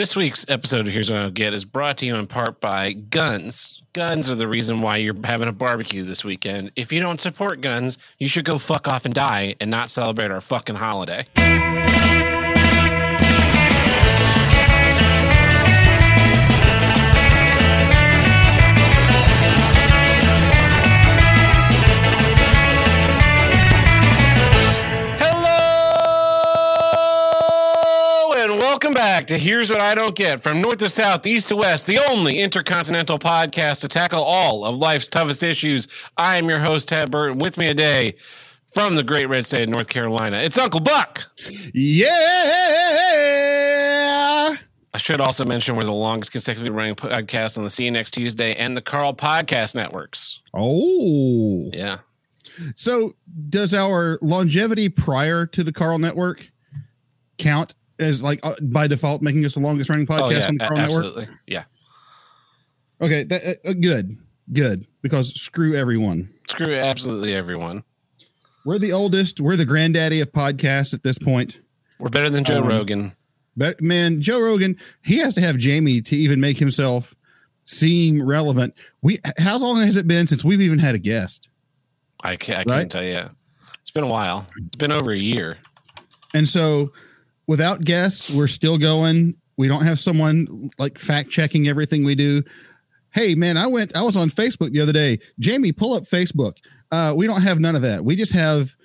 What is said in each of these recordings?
This week's episode of Here's What I Don't Get is brought to you in part by guns. Guns are the reason why you're having a barbecue this weekend. If you don't support guns, you should go fuck off and die and not celebrate our fucking holiday. Back to Here's What I Don't Get from north to south, east to west, the only intercontinental podcast to tackle all of life's toughest issues. I am your host, Ted Burton. With me today from the great red state of North Carolina, it's Uncle Buck. Yeah. I should also mention we're the longest consecutively running podcast on the See You Next Tuesday and the Carl Podcast Networks. Oh. Yeah. So does our longevity prior to the Carl Network count as like uh, by default making us the longest running podcast Oh, yeah. on the a- Carl Network? absolutely. Yeah. Okay, that, uh, uh, good. Good. Because screw everyone. Screw absolutely everyone. We're the oldest, we're the granddaddy of podcasts at this point. We're better than Joe Um, Rogan. But man, Joe Rogan, he has to have Jamie to even make himself seem relevant. We how long has it been since we've even had a guest? I can't, I can't tell you. It's been a while. It's been over a year. And so without guests, we're still going. We don't have someone like fact checking everything we do. Hey man, I went I was on Facebook the other day. Jamie, pull up Facebook. Uh, we don't have none of that. We just have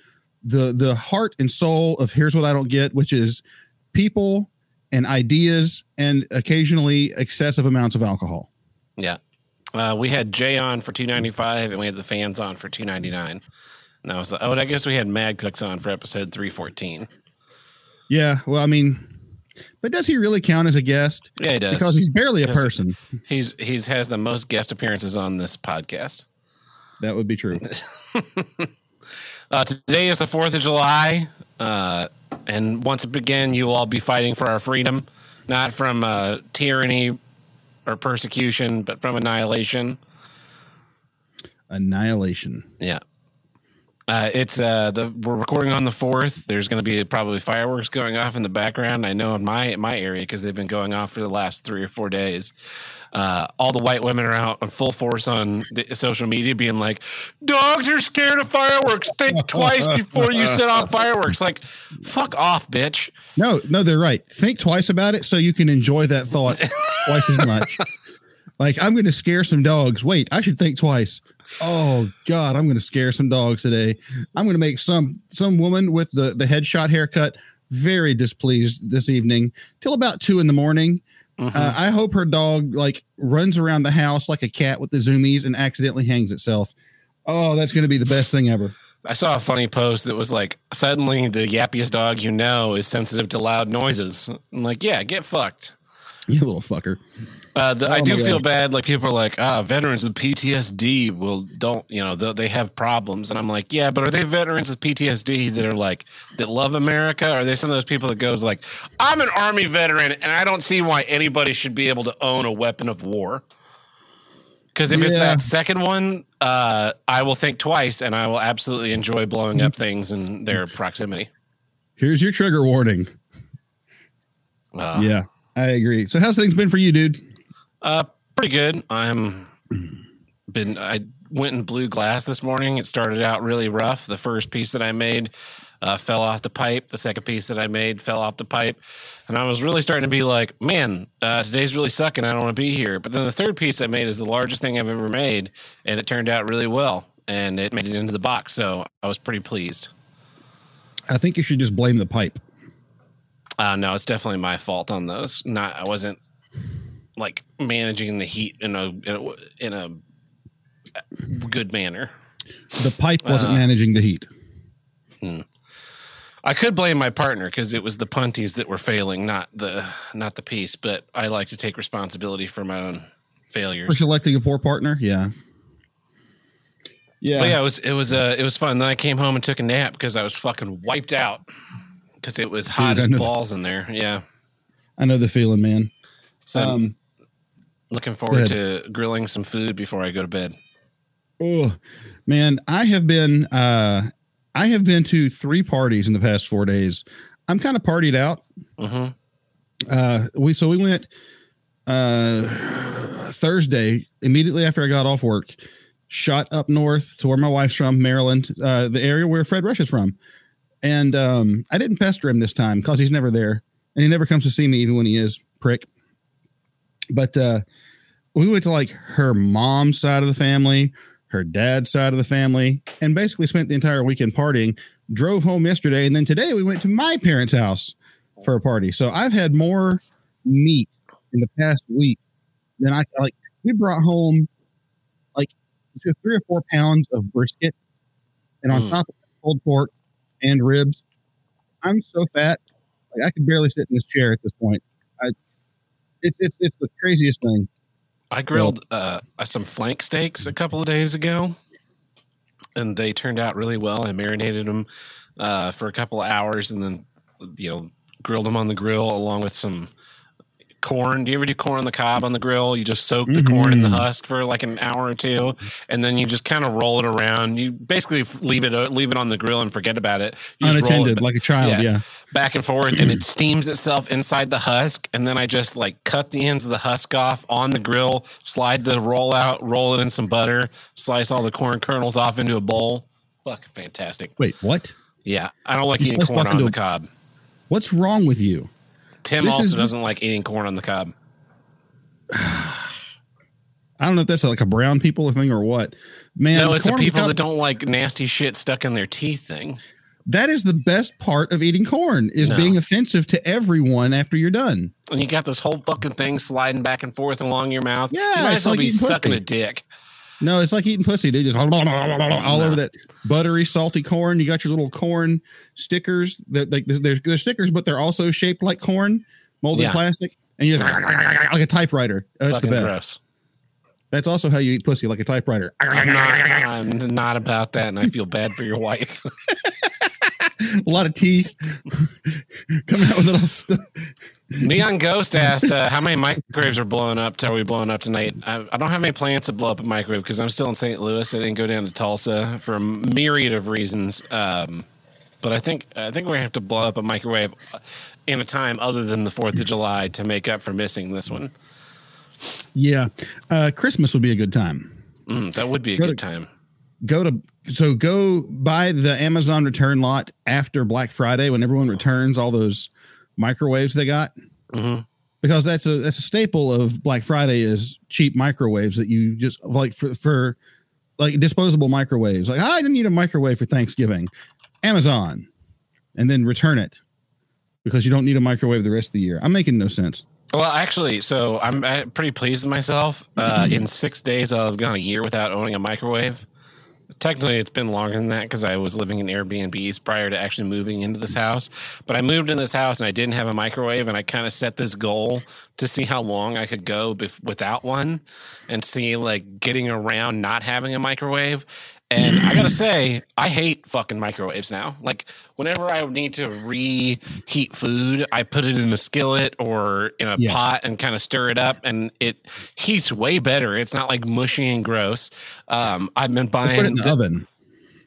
the the heart and soul of here's what I don't get, which is people and ideas and occasionally excessive amounts of alcohol. Yeah. Uh, we had Jay on for two ninety five, and we had the fans on for two ninety nine. And I was like, oh, and I guess we had Mad Cooks on for episode three fourteen. Yeah, well, I mean, but does he really count as a guest? Yeah, he does. Because he's barely a person. he's he's has the most guest appearances on this podcast. That would be true. Uh, today is the Fourth of July, uh, and once again, you will all be fighting for our freedom, not from uh, tyranny or persecution, but from annihilation. Annihilation. Yeah. Uh, it's uh the we're recording on the fourth. There's going to be probably fireworks going off in the background. I know in my my area because they've been going off for the last three or four days. Uh, all the white women are out on full force on the social media, being like, "Dogs are scared of fireworks. Think twice before you set off fireworks." Like, fuck off, bitch. No, no, they're right. Think twice about it so you can enjoy that thought twice as much. Like, I'm going to scare some dogs. Wait, I should think twice. Oh God, I'm going to scare some dogs today. I'm going to make some some woman with the the headshot haircut very displeased this evening till about two in the morning. Mhm. Uh, I hope her dog like runs around the house like a cat with the zoomies and accidentally hangs itself. Oh, that's going to be the best thing ever. I saw a funny post that was like, "Suddenly, the yappiest dog you know is sensitive to loud noises." I'm like, "Yeah, get fucked." You little fucker. Uh, the, I Oh do feel bad. Like people are like, ah, veterans with PTSD will don't you know they they have problems, and I'm like, yeah, but are they veterans with PTSD that are like that love America? Are they some of those people that goes like, I'm an army veteran, and I don't see why anybody should be able to own a weapon of war. Because if it's that second one, uh, I will think twice, and I will absolutely enjoy blowing up things in their proximity. Here's your trigger warning. Uh, yeah, I agree. So how's things been for you, dude? Uh, pretty good. I'm been. I went and blew glass this morning. It started out really rough. The first piece that I made uh, fell off the pipe. The second piece that I made fell off the pipe, and I was really starting to be like, "Man, uh, today's really sucking. I don't want to be here." But then the third piece I made is the largest thing I've ever made, and it turned out really well, and it made it into the box. So I was pretty pleased. I think you should just blame the pipe. Uh, no, it's definitely my fault on those. Not I wasn't like managing the heat in a in a, in a good manner. The pipe wasn't Uh. managing the heat. I could blame my partner because it was the punties that were failing, not the not the piece. But I like to take responsibility for my own failures. For selecting a poor partner, yeah. Yeah. But yeah, it was it was uh, it was fun. Then I came home and took a nap because I was fucking wiped out because it was hot Dude, as I know- balls in there. Yeah, I know the feeling, man. so I'm Um, looking forward to grilling some food before I go to bed. oh, man, I have been uh I have been to three parties in the past 4 days. I'm kind of partied out. hmm Uh, we so we went uh Thursday immediately after I got off work. Shot up north to where my wife's from, Maryland, uh, the area where Fred Rush is from. And um, I didn't pester him this time because he's never there, and he never comes to see me even when he is prick. But uh, we went to like her mom's side of the family, her dad's side of the family, and basically spent the entire weekend partying. Drove home yesterday, and then today we went to my parents' house for a party. So I've had more meat in the past week than I like. We brought home like three or four pounds of brisket, and on Mm. top of that, pulled pork and ribs. I'm so fat, like I could barely sit in this chair at this point. I, it's it's it's the craziest thing. I grilled uh, some flank steaks a couple of days ago, and they turned out really well. I marinated them uh, for a couple of hours, and then you know grilled them on the grill along with some corn. Do you ever do corn on the cob on the grill? You just soak the corn in the Mhm. husk for like an hour or two, and then you just kind of roll it around. You basically leave it uh, leave it on the grill and forget about it. You just roll it Unattended, like a child. Yeah. Yeah. Back and forth and it steams itself inside the husk and then i just like cut the ends of the husk off on the grill slide the roll out roll it in some butter slice all the corn kernels off into a bowl fucking fantastic Wait, what? yeah i don't like You eating corn on the a- cob What's wrong with you? tim This also is- doesn't like eating corn on the cob I don't know if that's like a brown people thing or what. Man, no it's a people that don't like nasty shit stuck in their teeth thing That is the best part of eating corn is No. being offensive to everyone after you're done. and you got this whole fucking thing sliding back and forth along your mouth Yeah, you might as well like be eating sucking pussy. a dick No, it's like eating pussy, dude. Just all over that buttery, salty corn. You got your little corn stickers. That like there's there's stickers, but they're also shaped like corn, molded Yeah. plastic, and you just like a typewriter. That's the best. gross That's also how you eat pussy, like a typewriter. I'm not, I'm not about that and i feel bad for your wife a lot of teeth coming out with it all stuff. Neon Ghost asked, uh, "How many microwaves are blowing up? Are we blowing up tonight?" I, I don't have any plans to blow up a microwave because I'm still in St. Louis. I didn't go down to Tulsa for a myriad of reasons. Um, but I think I think we're gonna have to blow up a microwave in a time other than the Fourth of July to make up for missing this one. Yeah, uh, Christmas would be a good time. Mm, that would be a Go to- good time. go to so go buy the Amazon return lot after Black Friday when everyone returns all those microwaves they got. Hmm because that's a that's a staple of Black Friday is cheap microwaves that you just like for, for like disposable microwaves. Like I didn't need a microwave for Thanksgiving. Amazon. And then return it. Because you don't need a microwave the rest of the year. I'm making no sense Well, actually, so I'm uh, pretty pleased with myself. Uh, in six days, I've gone a year without owning a microwave. Technically, it's been longer than that because I was living in Airbnbs prior to actually moving into this house. But I moved in this house and I didn't have a microwave, and I kind of set this goal to see how long I could go bef- without one, and see like getting around not having a microwave. And I gotta say, I hate fucking microwaves now. Like whenever I need to reheat food, I put it in a skillet or in a Yes. pot and kind of stir it up, and it heats way better. It's not like mushy and gross. Um, I've been buying, in the the- oven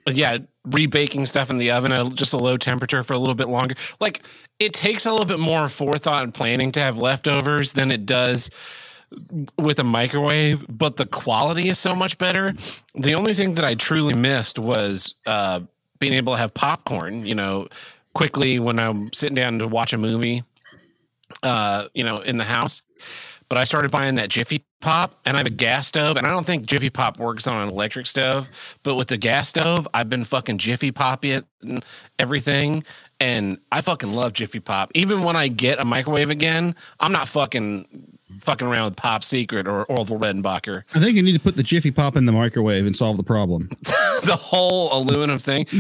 yeah, rebaking stuff in the oven at just a low temperature for a little bit longer. Like it takes a little bit more forethought and planning to have leftovers than it does with a microwave, but the quality is so much better. The only thing that I truly missed was uh, being able to have popcorn, you know, quickly when I'm sitting down to watch a movie, uh, you know, in the house. But I started buying that Jiffy Pop, and I have a gas stove, and I don't think Jiffy Pop works on an electric stove. But with the gas stove, I've been fucking Jiffy Pop it and everything, and I fucking love Jiffy Pop. Even when I get a microwave again, I'm not fucking fucking around with Pop Secret or Orville Redenbacher. I think you need to put the Jiffy Pop in the microwave and solve the problem the whole aluminum thing.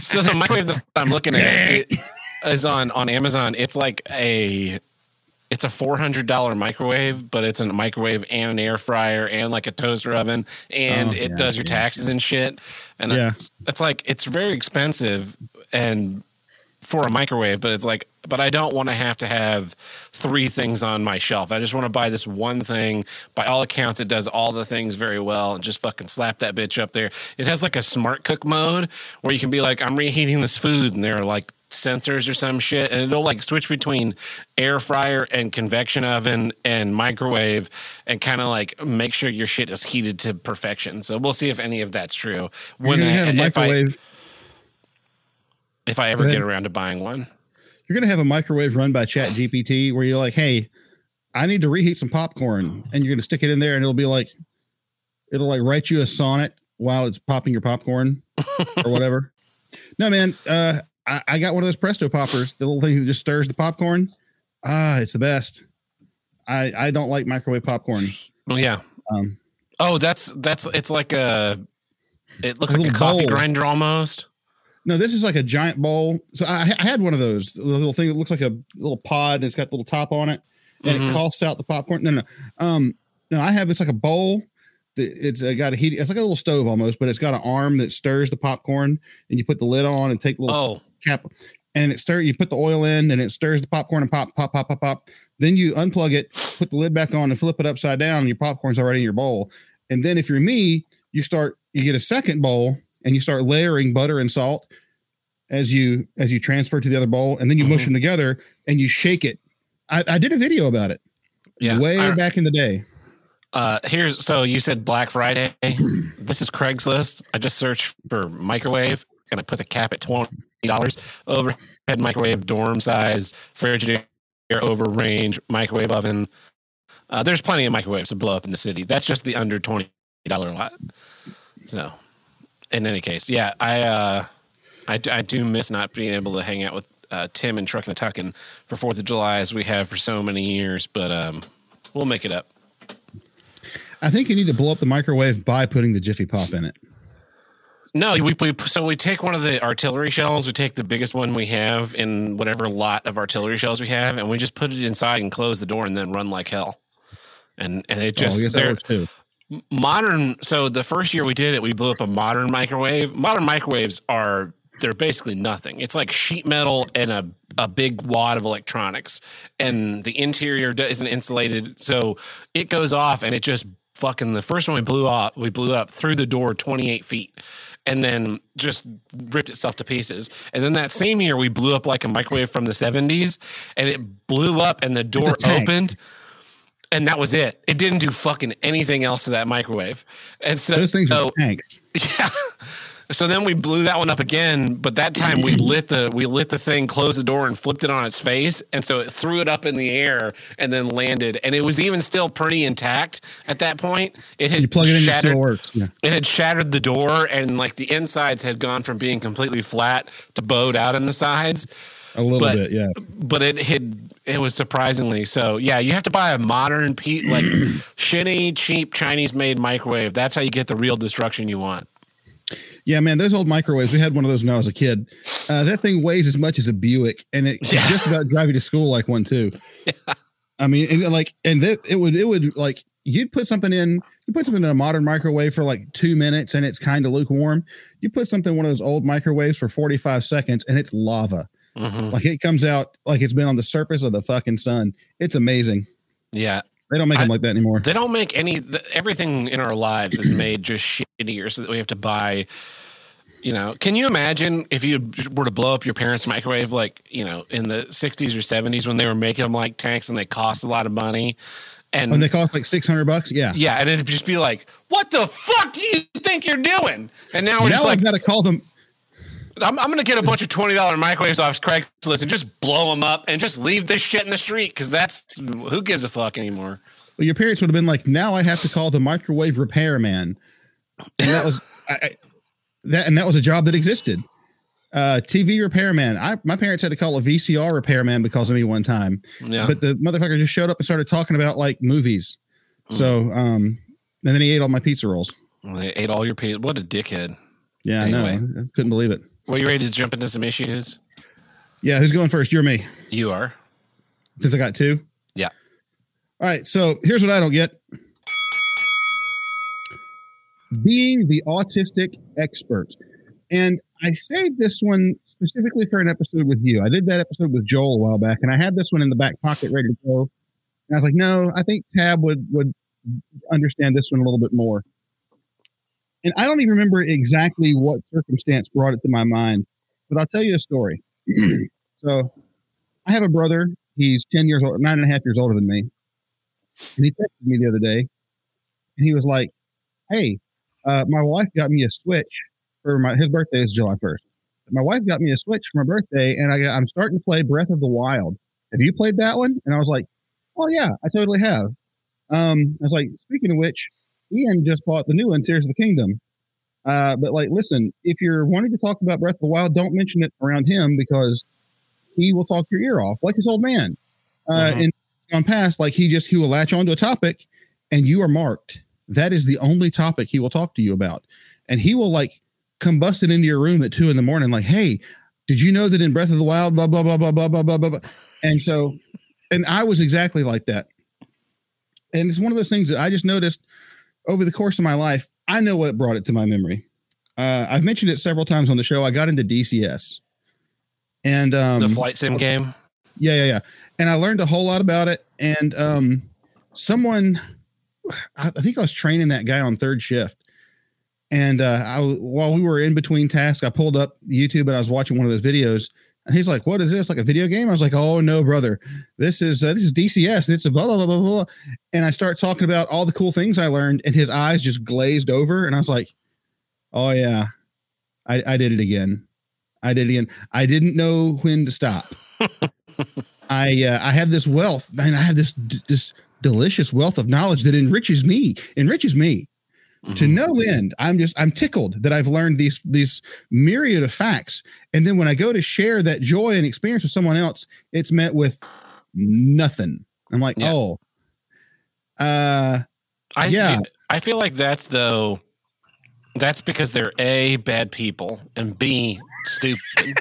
So the microwave that I'm looking at it is on on Amazon. It's like a it's a four hundred dollar microwave, but it's a microwave and an air fryer and like a toaster oven, and Oh, it yeah, does your yeah. taxes and shit. And Yeah. it's, it's like it's very expensive and for a microwave, but it's like, but I don't want to have to have three things on my shelf. I just want to buy this one thing. By all accounts, it does all the things very well and just fucking slap that bitch up there. It has like a smart cook mode where you can be like, I'm reheating this food, and there are like sensors or some shit, and it'll like switch between air fryer and convection oven and microwave, and kind of like make sure your shit is heated to perfection. So we'll see if any of that's true. When you have a microwave, I, if I ever get around to buying one, you're gonna have a microwave run by Chat GPT where you're like, hey. I need to reheat some popcorn, and you're gonna stick it in there, and it'll be like, it'll like write you a sonnet while it's popping your popcorn or whatever. No, man, uh, I, I, got one of those Presto poppers, the little thing that just stirs the popcorn. Ah, it's the best. I I don't like microwave popcorn. Well, yeah. Um, oh, that's that's it's like a. It looks a like a coffee bowl. grinder almost. No, this is like a giant bowl. So I, I had one of those. The little thing that looks like a little pod. And it's got the little top on it, and mm-hmm. it coughs out the popcorn. No, no, um, no. I have it's like a bowl That it's uh, got a heat. It's like a little stove almost, but it's got an arm that stirs the popcorn, and you put the lid on and take the little oh. cap, and it stir. You put the oil in, and it stirs the popcorn and pop, pop, pop, pop, pop. Then you unplug it, put the lid back on, and flip it upside down. And your popcorn's already in your bowl. And then if you're me, you start. You get a second bowl, and you start layering butter and salt as you as you transfer to the other bowl, and then you mm-hmm. mush them together and you shake it. I, I did a video about it. Yeah, way I, back in the day. Uh, here's so you said Black Friday. this is Craigslist. I just searched for microwave and I put the cap at twenty dollars. Overhead microwave, dorm size, Frigidaire over range, microwave oven. Uh, there's plenty of microwaves to blow up in the city. That's just the under twenty dollar lot. So, in any case, yeah, I uh, I, I do miss not being able to hang out with uh, Tim and Truck and Tuckin for Fourth of July as we have for so many years, but um, we'll make it up. I think you need to blow up the microwave by putting the Jiffy Pop in it. No, we, we so we take one of the artillery shells. We take the biggest one we have in whatever lot of artillery shells we have, and we just put it inside and close the door, and then run like hell. And and it just oh, too. Modern. So the first year we did it, we blew up a modern microwave. Modern microwaves are they're basically nothing. It's like sheet metal and a a big wad of electronics, and the interior isn't insulated, so it goes off and it just fucking the first one we blew up, we blew up through the door 28 feet and then just ripped itself to pieces. And then that same year, we blew up like a microwave from the 70s and it blew up and the door opened. And that was it. It didn't do fucking anything else to that microwave. And so those things are tanks. Yeah. So then we blew that one up again, but that time we lit the we lit the thing, closed the door, and flipped it on its face, and so it threw it up in the air and then landed, and it was even still pretty intact at that point. It had you plug it shattered, in, it still works. Yeah. It had shattered the door, and like the insides had gone from being completely flat to bowed out in the sides. A little but, bit, yeah. But it had it was surprisingly so. Yeah, you have to buy a modern, pe- like shitty, cheap Chinese made microwave. That's how you get the real destruction you want. Yeah, man, those old microwaves. We had one of those when I was a kid. Uh, that thing weighs as much as a Buick, and it yeah. just about drive you to school like one too. Yeah. I mean, and like, and that it would it would like you'd put something in you put something in a modern microwave for like two minutes and it's kind of lukewarm. You put something in one of those old microwaves for forty five seconds and it's lava. Mm-hmm. Like it comes out like it's been on the surface of the fucking sun. It's amazing. Yeah, they don't make I, them like that anymore. They don't make any. Everything in our lives is made just shittier, so that we have to buy. You know, can you imagine if you were to blow up your parents' microwave, like you know, in the '60s or '70s when they were making them like tanks and they cost a lot of money, and when they cost like six hundred bucks, yeah, yeah, and it'd just be like, "What the fuck do you think you're doing?" And now we're now just like, "I've got to call them." I'm, I'm going to get a bunch of twenty dollar microwaves off Craigslist and just blow them up and just leave this shit in the street because that's who gives a fuck anymore. Well, your parents would have been like, now I have to call the microwave repairman, and that was I, I, that, and that was a job that existed. Uh, TV repairman. I my parents had to call a VCR repairman because of me one time. Yeah. But the motherfucker just showed up and started talking about like movies. Mm. So um, and then he ate all my pizza rolls. Well, they ate all your pizza. What a dickhead. Yeah, anyway. I know. I couldn't believe it. Well, you ready to jump into some issues? Yeah, who's going first? You're me. You are. Since I got two. Yeah. All right. So here's what I don't get. Being the autistic expert. And I saved this one specifically for an episode with you. I did that episode with Joel a while back, and I had this one in the back pocket ready to go. And I was like, no, I think Tab would would understand this one a little bit more and I don't even remember exactly what circumstance brought it to my mind, but I'll tell you a story. so I have a brother. He's 10 years old, nine and a half years older than me. And he texted me the other day and he was like, Hey, uh, my wife got me a Switch for my, his birthday is July 1st. My wife got me a Switch for my birthday and I, I'm starting to play Breath of the Wild. Have you played that one? And I was like, Oh, yeah, I totally have. Um, I was like, Speaking of which, Ian just bought the new one, Tears of the Kingdom. Uh, but like, listen, if you're wanting to talk about Breath of the Wild, don't mention it around him because he will talk your ear off like his old man. Uh, Mhm. And gone past, like he just he will latch onto a topic, and you are marked. That is the only topic he will talk to you about, and he will like combust it into your room at two in the morning. Like, hey, did you know that in Breath of the Wild, blah blah blah blah blah blah blah blah, blah. and so, and I was exactly like that. And it's one of those things that I just noticed over the course of my life. I know what brought it to my memory. Uh, I've mentioned it several times on the show. I got into DCS, and um, the flight sim game. yeah, yeah, yeah. And I learned a whole lot about it. And um, someone, I, I think I was training that guy on third shift. And uh, I, while we were in between tasks, I pulled up YouTube and I was watching one of those videos. And he's like, "What is this? Like a video game?" I was like, "Oh no, brother! This is uh, this is DCS. And it's a blah blah blah blah blah." And I start talking about all the cool things I learned, and his eyes just glazed over. And I was like, "Oh yeah, I, I did it again. I did it again. I didn't know when to stop." I uh, I have this wealth, man. I have this d- this delicious wealth of knowledge that enriches me, enriches me to Mhm. no end. I'm just I'm tickled that I've learned these these myriad of facts, and then when I go to share that joy and experience with someone else, it's met with nothing. I'm like, Yeah. oh, uh, I Yeah. dude, I feel like that's though. That's because they're a bad people and b stupid.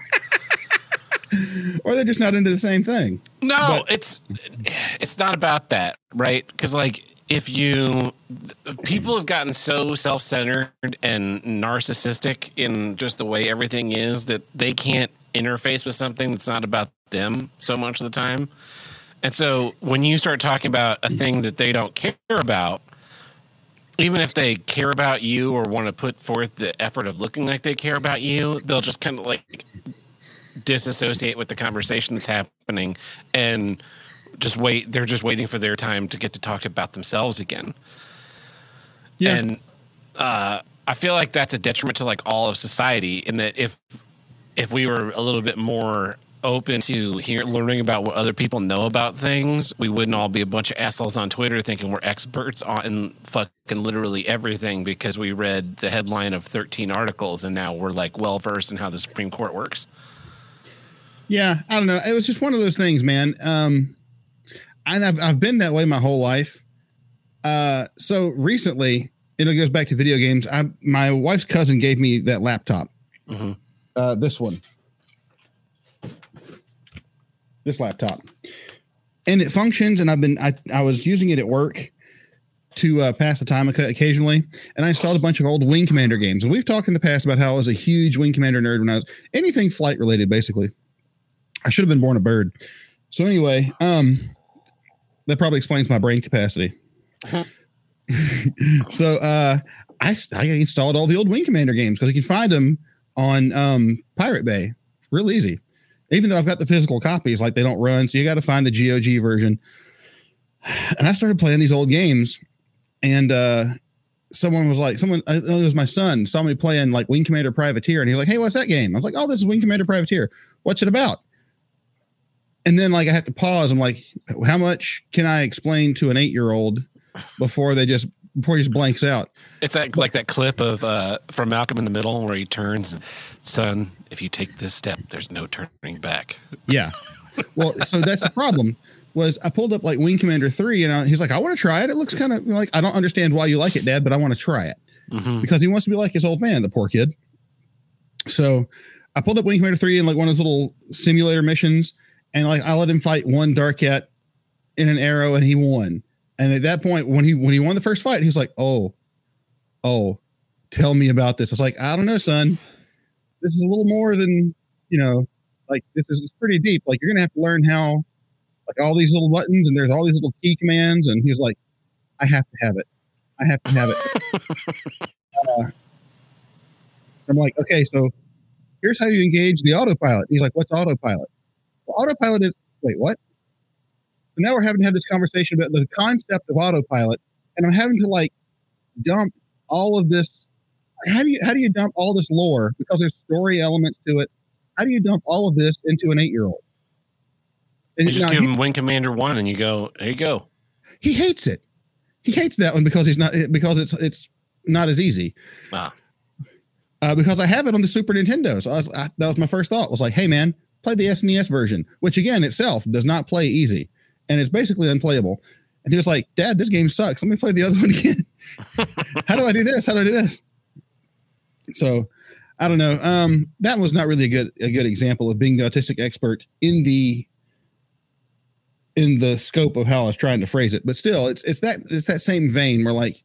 or they're just not into the same thing. No, But- it's it's not about that, right? Because like if you people have gotten so self-centered and narcissistic in just the way everything is that they can't interface with something that's not about them so much of the time. And so when you start talking about a thing that they don't care about, even if they care about you or want to put forth the effort of looking like they care about you, they'll just kind of like disassociate with the conversation that's happening and just wait they're just waiting for their time to get to talk about themselves again Yeah. and uh, i feel like that's a detriment to like all of society in that if if we were a little bit more open to hear learning about what other people know about things we wouldn't all be a bunch of assholes on twitter thinking we're experts on fucking literally everything because we read the headline of 13 articles and now we're like well versed in how the supreme court works Yeah, I don't know. It was just one of those things, man. Um, and I've I've been that way my whole life. Uh, so recently, it goes back to video games. I my wife's cousin gave me that laptop. Mhm. Uh, this one, this laptop, and it functions. And I've been I I was using it at work to uh, pass the time occasionally, and I installed a bunch of old Wing Commander games. And we've talked in the past about how I was a huge Wing Commander nerd when I was anything flight related, basically. I should have been born a bird. So anyway, um, that probably explains my brain capacity. so uh, I I installed all the old Wing Commander games because you can find them on um, Pirate Bay, real easy. Even though I've got the physical copies, like they don't run, so you got to find the GOG version. And I started playing these old games, and uh, someone was like, someone I, it was my son saw me playing like Wing Commander Privateer, and he's like, "Hey, what's that game?" I was like, "Oh, this is Wing Commander Privateer. What's it about?" And then like I have to pause. I'm like, "How much can I explain to an eight year old before they just before he just blanks out?" It's like, like that clip of uh, from Malcolm in the Middle where he turns, son, if you take this step, there's no turning back. Yeah. Well, so that's the problem. Was I pulled up like Wing Commander three, and I, he's like, "I want to try it. It looks kind of like I don't understand why you like it, Dad, but I want to try it." Mhm. because he wants to be like his old man, the poor kid. So I pulled up Wing Commander 3 and like one of those little simulator missions, and like I let him fight one Darket in an arrow, and he won. And at that point, when he when he won the first fight, he was like, "Oh, oh, tell me about this." I was like, "I don't know, son. This is a little more than you know. Like this is it's pretty deep. Like you're gonna have to learn how, like all these little buttons, and there's all these little key commands." And he was like, "I have to have it. I have to have it." Uh, I'm like, okay, so here's how you engage the autopilot. He's like, what's autopilot? Autopilot is wait, what? So now we're having to have this conversation about the concept of autopilot, and I'm having to like dump all of this. How do you how do you dump all this lore because there's story elements to it? How do you dump all of this into an eight year old? You just give him Wing Commander one, and you go, there you go. He hates it. He hates that one because he's not because it's it's not as easy. Ah. Uh, because I have it on the Super Nintendo, so I was, I, that was my first thought. Was like, hey man, play the SNES version, which again itself does not play easy, and it's basically unplayable. And he was like, Dad, this game sucks. Let me play the other one again. How do I do this? How do I do this? So I don't know. Um, that was not really a good a good example of being the autistic expert in the in the scope of how I was trying to phrase it. But still, it's it's that it's that same vein where like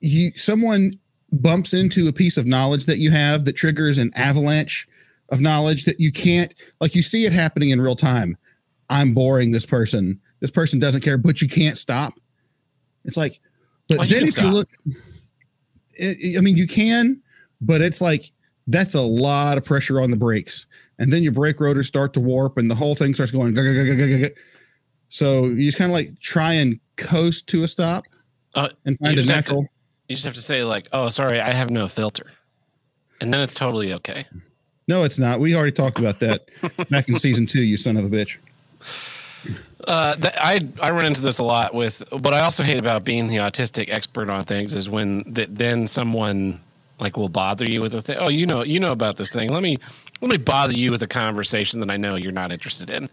you someone bumps into a piece of knowledge that you have that triggers an avalanche of knowledge that you can't like you see it happening in real time. I'm boring this person. This person doesn't care, but you can't stop. It's like, but Well, then if you look, I I mean, you can, but it's like that's a lot of pressure on the brakes, and then your brake rotors start to warp, and the whole thing starts going. So you just kind of like try and coast to a stop Uh, and find a have to- You just have to say like, "Oh, sorry, I have no filter," and then it's totally okay. No, it's not. We already talked about that back in season two. You son of a bitch. Uh, th- I I run into this a lot with what I also hate about being the autistic expert on things is when th- then someone like will bother you with a thing. Oh, you know, you know about this thing. Let me let me bother you with a conversation that I know you're not interested in,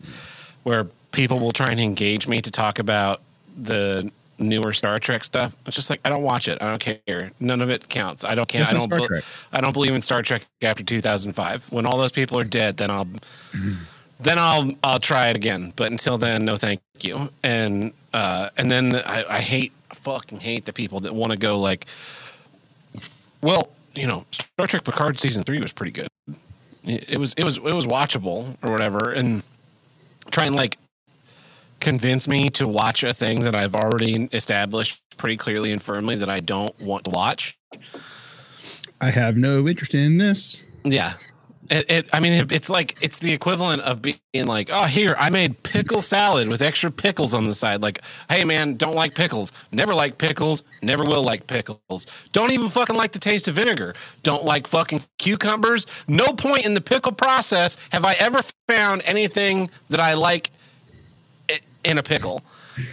where people will try and engage me to talk about the newer Star Trek stuff. It's just like I don't watch it. I don't care. None of it counts. I don't care. I don't. Bel- I don't believe in Star Trek after 2005. When all those people are dead, then I'll then I'll I'll try it again. But until then, no, thank you. And uh, and then I, I hate fucking hate the people that want to go like, well, you know, Star Trek Picard season three was pretty good. It it was it was it was watchable or whatever, and try and like convince me to watch a thing that I've already established pretty clearly and firmly that I don't want to watch. I have no interest in this. Yeah. It, it, I mean, it, it's like it's the equivalent of being like, oh, here I made pickle salad with extra pickles on the side. Like, hey, man, don't like pickles. Never like pickles. Never will like pickles. Don't even fucking like the taste of vinegar. Don't like fucking cucumbers. No point in the pickle process have I ever found anything that I like in a pickle.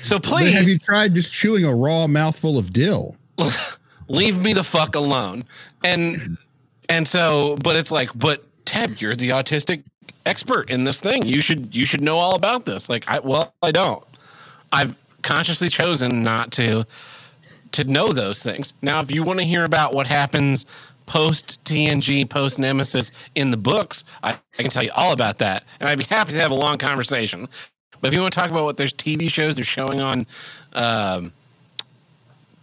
So But have you tried just chewing a raw mouthful of dill? leave me the fuck alone. And and so, but it's like, but Ted, you're the autistic expert in this thing. You should you should know all about this. Like, I well, I don't. I've consciously chosen not to to know those things. Now, if you want to hear about what happens post TNG, post Nemesis in the books, I, I can tell you all about that, and I'd be happy to have a long conversation. But if you want to talk about what there's TV shows they're showing on um,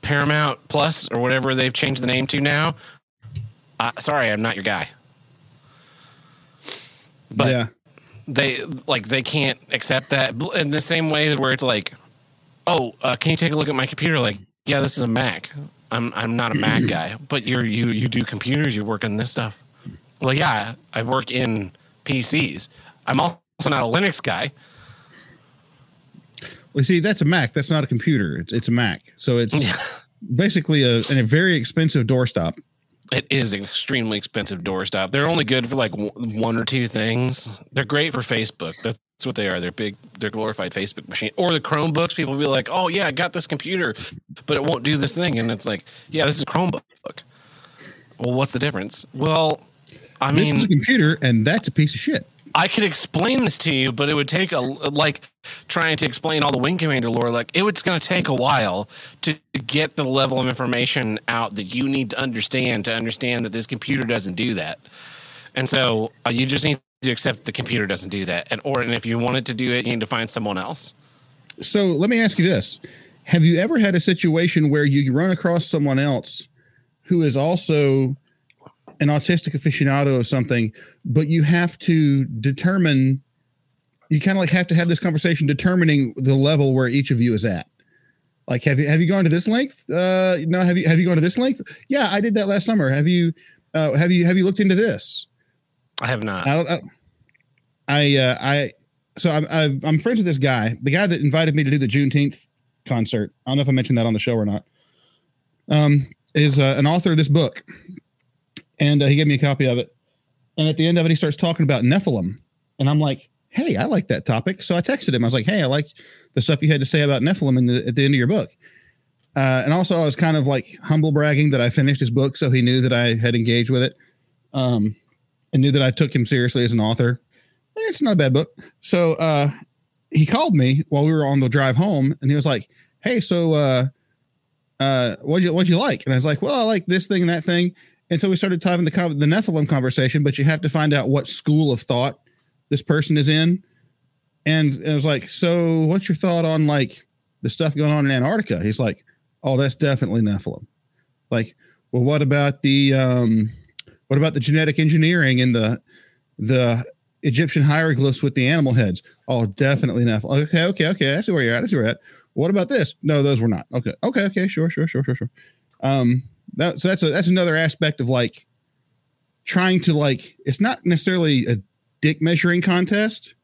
Paramount Plus or whatever they've changed the name to now, uh, sorry, I'm not your guy. But yeah. they like they can't accept that in the same way where it's like, oh, uh, can you take a look at my computer? Like, yeah, this is a Mac. I'm I'm not a Mac guy, but you're you you do computers. You work on this stuff. Well, yeah, I work in PCs. I'm also not a Linux guy. Well, see, that's a Mac. That's not a computer. It's, it's a Mac. So it's basically a, a very expensive doorstop. It is an extremely expensive doorstop. They're only good for like one or two things. They're great for Facebook. That's what they are. They're big. They're glorified Facebook machine. Or the Chromebooks. People will be like, "Oh yeah, I got this computer, but it won't do this thing." And it's like, "Yeah, this is a Chromebook." Well, what's the difference? Well, I this is mean, a computer, and that's a piece of shit. I could explain this to you, but it would take a like trying to explain all the Wing Commander lore. Like it was going to take a while to get the level of information out that you need to understand to understand that this computer doesn't do that. And so uh, you just need to accept the computer doesn't do that. And or and if you wanted to do it, you need to find someone else. So let me ask you this: Have you ever had a situation where you run across someone else who is also an autistic aficionado of something, but you have to determine? You kind of like have to have this conversation determining the level where each of you is at. Like, have you have you gone to this length? Uh, no. Have you have you gone to this length? Yeah, I did that last summer. Have you uh, have you have you looked into this? I have not. I don't. I, I, uh, I so I'm I, I'm friends with this guy, the guy that invited me to do the Juneteenth concert. I don't know if I mentioned that on the show or not. Um, is uh, an author of this book, and uh, he gave me a copy of it. And at the end of it, he starts talking about Nephilim, and I'm like, "Hey, I like that topic." So I texted him. I was like, "Hey, I like the stuff you had to say about Nephilim in the, at the end of your book." Uh, and also, I was kind of like humble bragging that I finished his book, so he knew that I had engaged with it, um, and knew that I took him seriously as an author. It's not a bad book. So uh, he called me while we were on the drive home, and he was like, "Hey, so uh, uh, what'd you what'd you like?" And I was like, "Well, I like this thing and that thing." And so we started having the the Nephilim conversation, but you have to find out what school of thought this person is in. And it was like, "So, what's your thought on like the stuff going on in Antarctica?" He's like, "Oh, that's definitely Nephilim." Like, well, what about the um, what about the genetic engineering and the the Egyptian hieroglyphs with the animal heads? Oh, definitely Nephilim. Okay, okay, okay. I see where you're at. I see where you're at. What about this? No, those were not. Okay, okay, okay. Sure, sure, sure, sure, sure. Um, that, so that's a, that's another aspect of like trying to like it's not necessarily a dick measuring contest,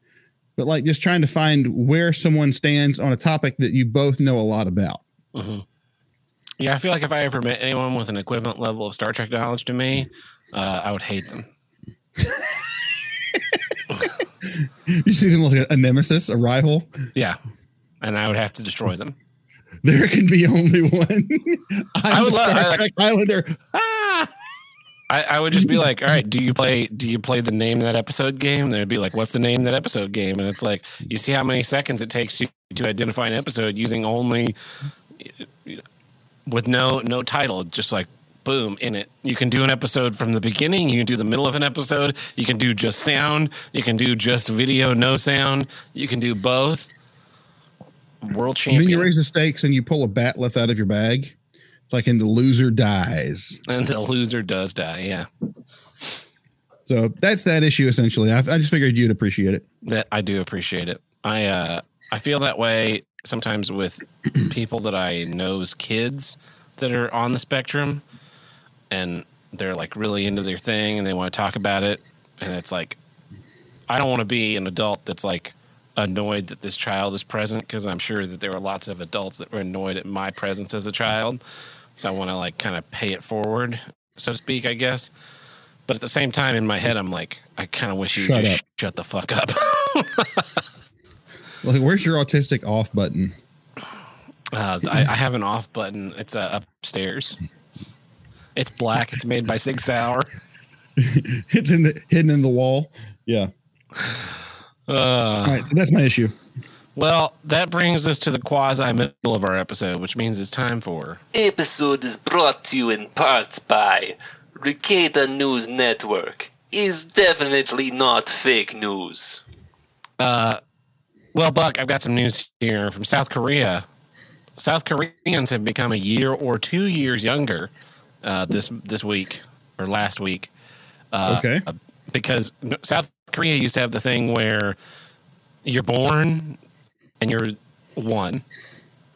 but like just trying to find where someone stands on a topic that you both know a lot about. Mm-hmm. Yeah, I feel like if I ever met anyone with an equivalent level of Star Trek knowledge to me, uh, I would hate them. you see them like a, a nemesis, a rival. Yeah, and I would have to destroy them. There can be only one. I would love- Star I like- Trek Islander. Ah! I, I would just be like, all right, do you play do you play the name of that episode game? They'd be like, what's the name of that episode game? And it's like, you see how many seconds it takes you to identify an episode using only with no no title, just like boom in it. You can do an episode from the beginning, you can do the middle of an episode, you can do just sound, you can do just video, no sound, you can do both. World And then you raise the stakes and you pull a bat'leth out of your bag. It's like and the loser dies. and the loser does die, yeah. So that's that issue essentially. I, I just figured you'd appreciate it. that I do appreciate it. I uh I feel that way sometimes with people that I know's kids that are on the spectrum and they're like really into their thing and they want to talk about it and it's like I don't want to be an adult that's like annoyed that this child is present because I'm sure that there were lots of adults that were annoyed at my presence as a child. So I want to like kind of pay it forward, so to speak, I guess. But at the same time, in my head, I'm like, I kind of wish you Shut would just up. shut the fuck up. Like, where's your autistic off button? Uh, I, I have an off button. It's uh, upstairs. It's black. It's made by Sig Sauer. It's in the hidden in the wall. Yeah. All Uh, right. So that's my issue. well, that brings us to the quasi middle of our episode, which means it's time for. episode is brought to you in part by Ricada News Network. Is definitely not fake news. Uh, well, Buck, I've got some news here from South Korea. South Koreans have become a year or two years younger uh, this this week or last week. Uh, Okay. Because South Korea used to have the thing where you're born and you're one,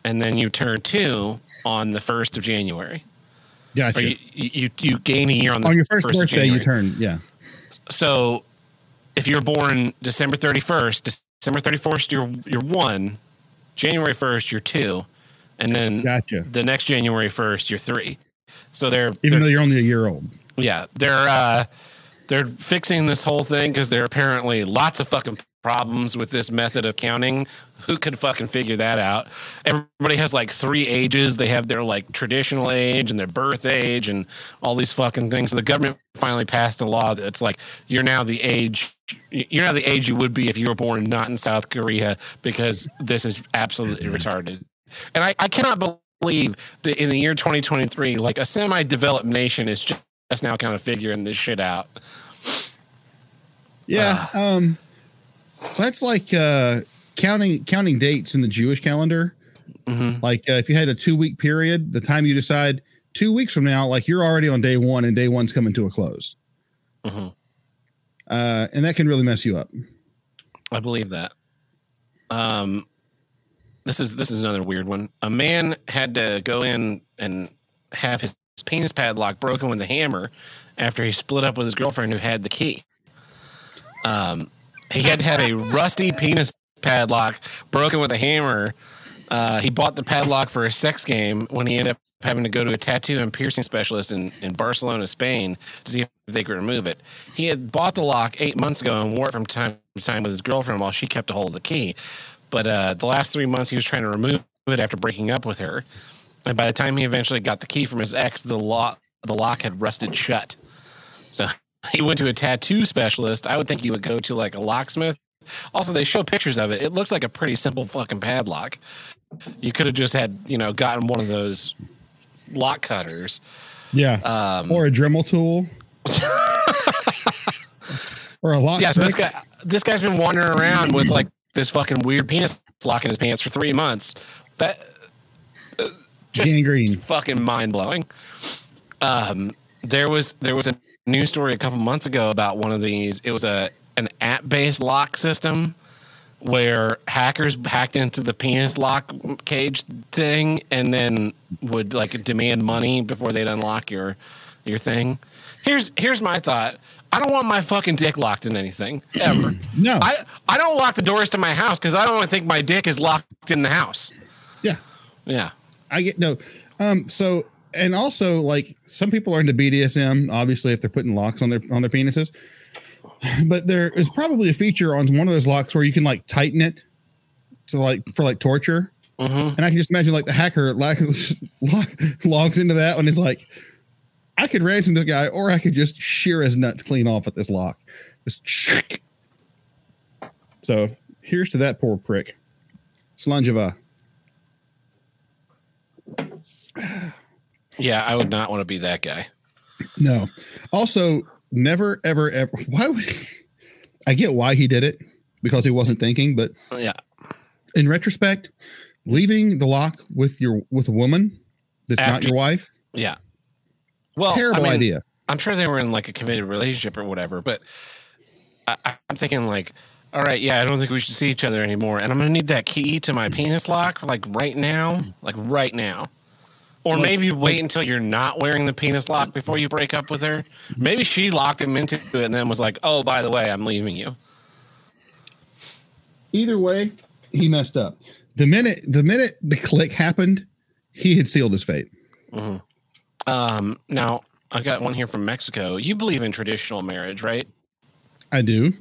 and then you turn two on the first of January. Gotcha. Or you, you you gain a year on the on your first, of birthday, you turn. Yeah. So if you're born December 31st, December 31st, you're you're one. January 1st, you're two, and then Gotcha. the next January 1st, you're three. So they're, Even they're though you're only a year old. yeah, they're uh, they're fixing this whole thing because there are apparently lots of fucking problems with this method of counting. Who could fucking figure that out? Everybody has like three ages. They have their like traditional age and their birth age and all these fucking things. So the government finally passed a law that's like you're now the age you're now the age you would be if you were born not in South Korea because this is absolutely mm-hmm. retarded. And I, I cannot believe that in the year 2023, like a semi-developed nation is just just now kind of figuring this shit out. Yeah. um, that's like uh, counting counting dates in the Jewish calendar. Mm-hmm. Like uh, if you had a two week period, the time you decide two weeks from now, like you're already on day one, and day one's coming to a close, Mm-hmm. uh, and that can really mess you up. I believe that. Um, this is this is another weird one. A man had to go in and have his penis padlock broken with a hammer after he split up with his girlfriend who had the key. Um, he had to have a rusty penis padlock broken with a hammer. Uh, he bought the padlock for a sex game when he ended up having to go to a tattoo and piercing specialist in, in Barcelona, Spain to see if they could remove it. He had bought the lock eight months ago and wore it from time to time with his girlfriend while she kept a hold of the key. But uh, the last three months, he was trying to remove it after breaking up with her. And by the time he eventually got the key from his ex, the lock the lock had rusted shut. So he went to a tattoo specialist. I would think you would go to like a locksmith. Also, they show pictures of it. It looks like a pretty simple fucking padlock. You could have just had, you know, gotten one of those lock cutters. Yeah. Um, or a Dremel tool. or a lock. yeah, so this guy, this guy's been wandering around with like this fucking weird penis lock in his pants for three months. That uh, just Gangrene. fucking mind blowing. Um, there was there was a news story a couple months ago about one of these. It was a an app based lock system where hackers hacked into the penis lock cage thing and then would like demand money before they'd unlock your your thing. Here's here's my thought. I don't want my fucking dick locked in anything ever. No. I, I don't lock the doors to my house because I don't want to think my dick is locked in the house. yeah. Yeah. I get no. Um. So and also like some people are into BDSM. Obviously, if they're putting locks on their on their penises, but there is probably a feature on one of those locks where you can like tighten it to like for like torture. Mm-hmm. And I can just imagine like the hacker like log, logs into that one is like, I could ransom this guy, or I could just shear his nuts clean off at this lock. Just so here's to that poor prick. Slanjava. Yeah, I would not want to be that guy. No. Also, never, ever, ever. Why would he, I get why he did it because he wasn't thinking, but Yeah. in retrospect, leaving the lock with your with a woman that's not your wife, Yeah. Well, terrible I mean, idea. I'm sure they were in like a committed relationship or whatever, but I- I'm thinking like, all right, yeah, I don't think we should see each other anymore, and I'm gonna need that key to my penis lock like right now, like right now, or Like- maybe wait until you're not wearing the penis lock before you break up with her. Maybe she locked him into it and then was like, oh, by the way, I'm leaving you. Either way, he messed up. The minute the minute the click happened, he had sealed his fate. Um, now I got one here from Mexico. You believe in traditional marriage, right? I do.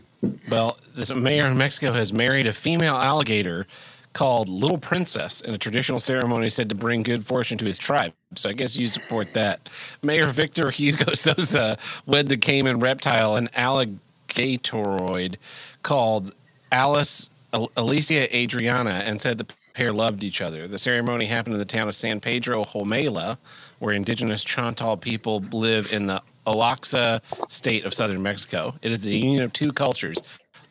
Well, this mayor in Mexico has married a female alligator called Little Princess in a traditional ceremony said to bring good fortune to his tribe. So I guess you support that. Mayor Victor Hugo Sosa wed the caiman reptile, an alligatoroid called Alice Al- Alicia Adriana, and said the pair loved each other. The ceremony happened in the town of San Pedro Homela, where indigenous Chontal people live in the Oaxaca state of southern Mexico. It is the union of two cultures,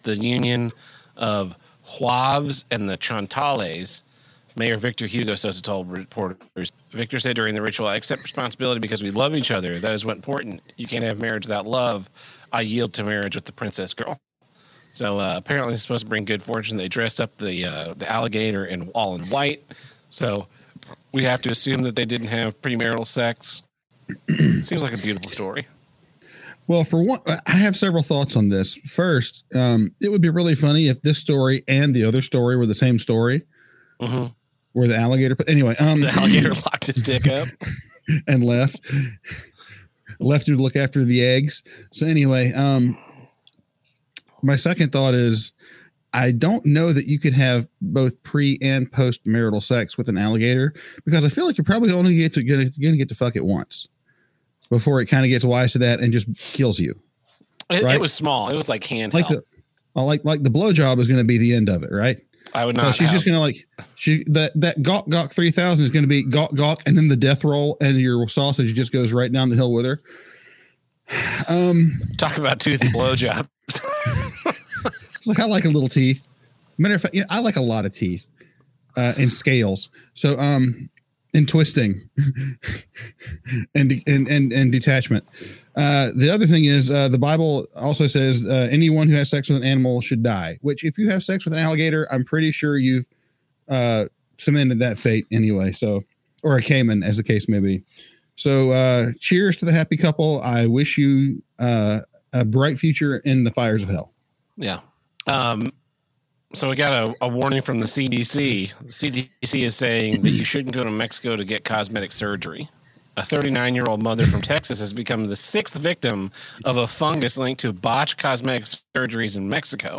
the union of Huaves and the Chontales. Mayor Victor Hugo Sosa told reporters. Victor said during the ritual, I accept responsibility because we love each other. That is what important. You can't have marriage without love. I yield to marriage with the princess girl. So uh, apparently, it's supposed to bring good fortune. They dressed up the uh, the alligator in all in white. So we have to assume that they didn't have premarital sex. Seems like a beautiful story. Well, for one, I have several thoughts on this. First, um, it would be really funny if this story and the other story were the same story, hmm where the alligator. But anyway, um, The alligator locked his dick up. and left, left him to look after the eggs. So anyway, um, my second thought is, I don't know that you could have both pre and post marital sex with an alligator because I feel like you're probably only get to gonna, gonna get to fuck it once before it kind of gets wise to that and just kills you. It, Right. it was small. It was like handheld. Like the, uh, like like the blowjob is going to be the end of it, right? I would So not. she's have- just gonna like she that that gawk gawk three thousand is gonna be gawk gawk, and then the death roll, and your sausage just goes right down the hill with her. Um, talk about tooth toothy blowjob. it's like I like a little teeth. Matter of fact, yeah, I like a lot of teeth uh, and scales. So um, and twisting and and and and detachment. Uh, the other thing is uh, the Bible also says uh, anyone who has sex with an animal should die. Which, if you have sex with an alligator, I'm pretty sure you've uh, cemented that fate anyway. So, or a caiman, as the case may be. So, uh, cheers to the happy couple. I wish you uh, a bright future in the fires of hell. Yeah. Um, so we got a, a warning from the CDC. The CDC is saying that you shouldn't go to Mexico to get cosmetic surgery. A 39 year old mother from Texas has become the sixth victim of a fungus linked to botched cosmetic surgeries in Mexico.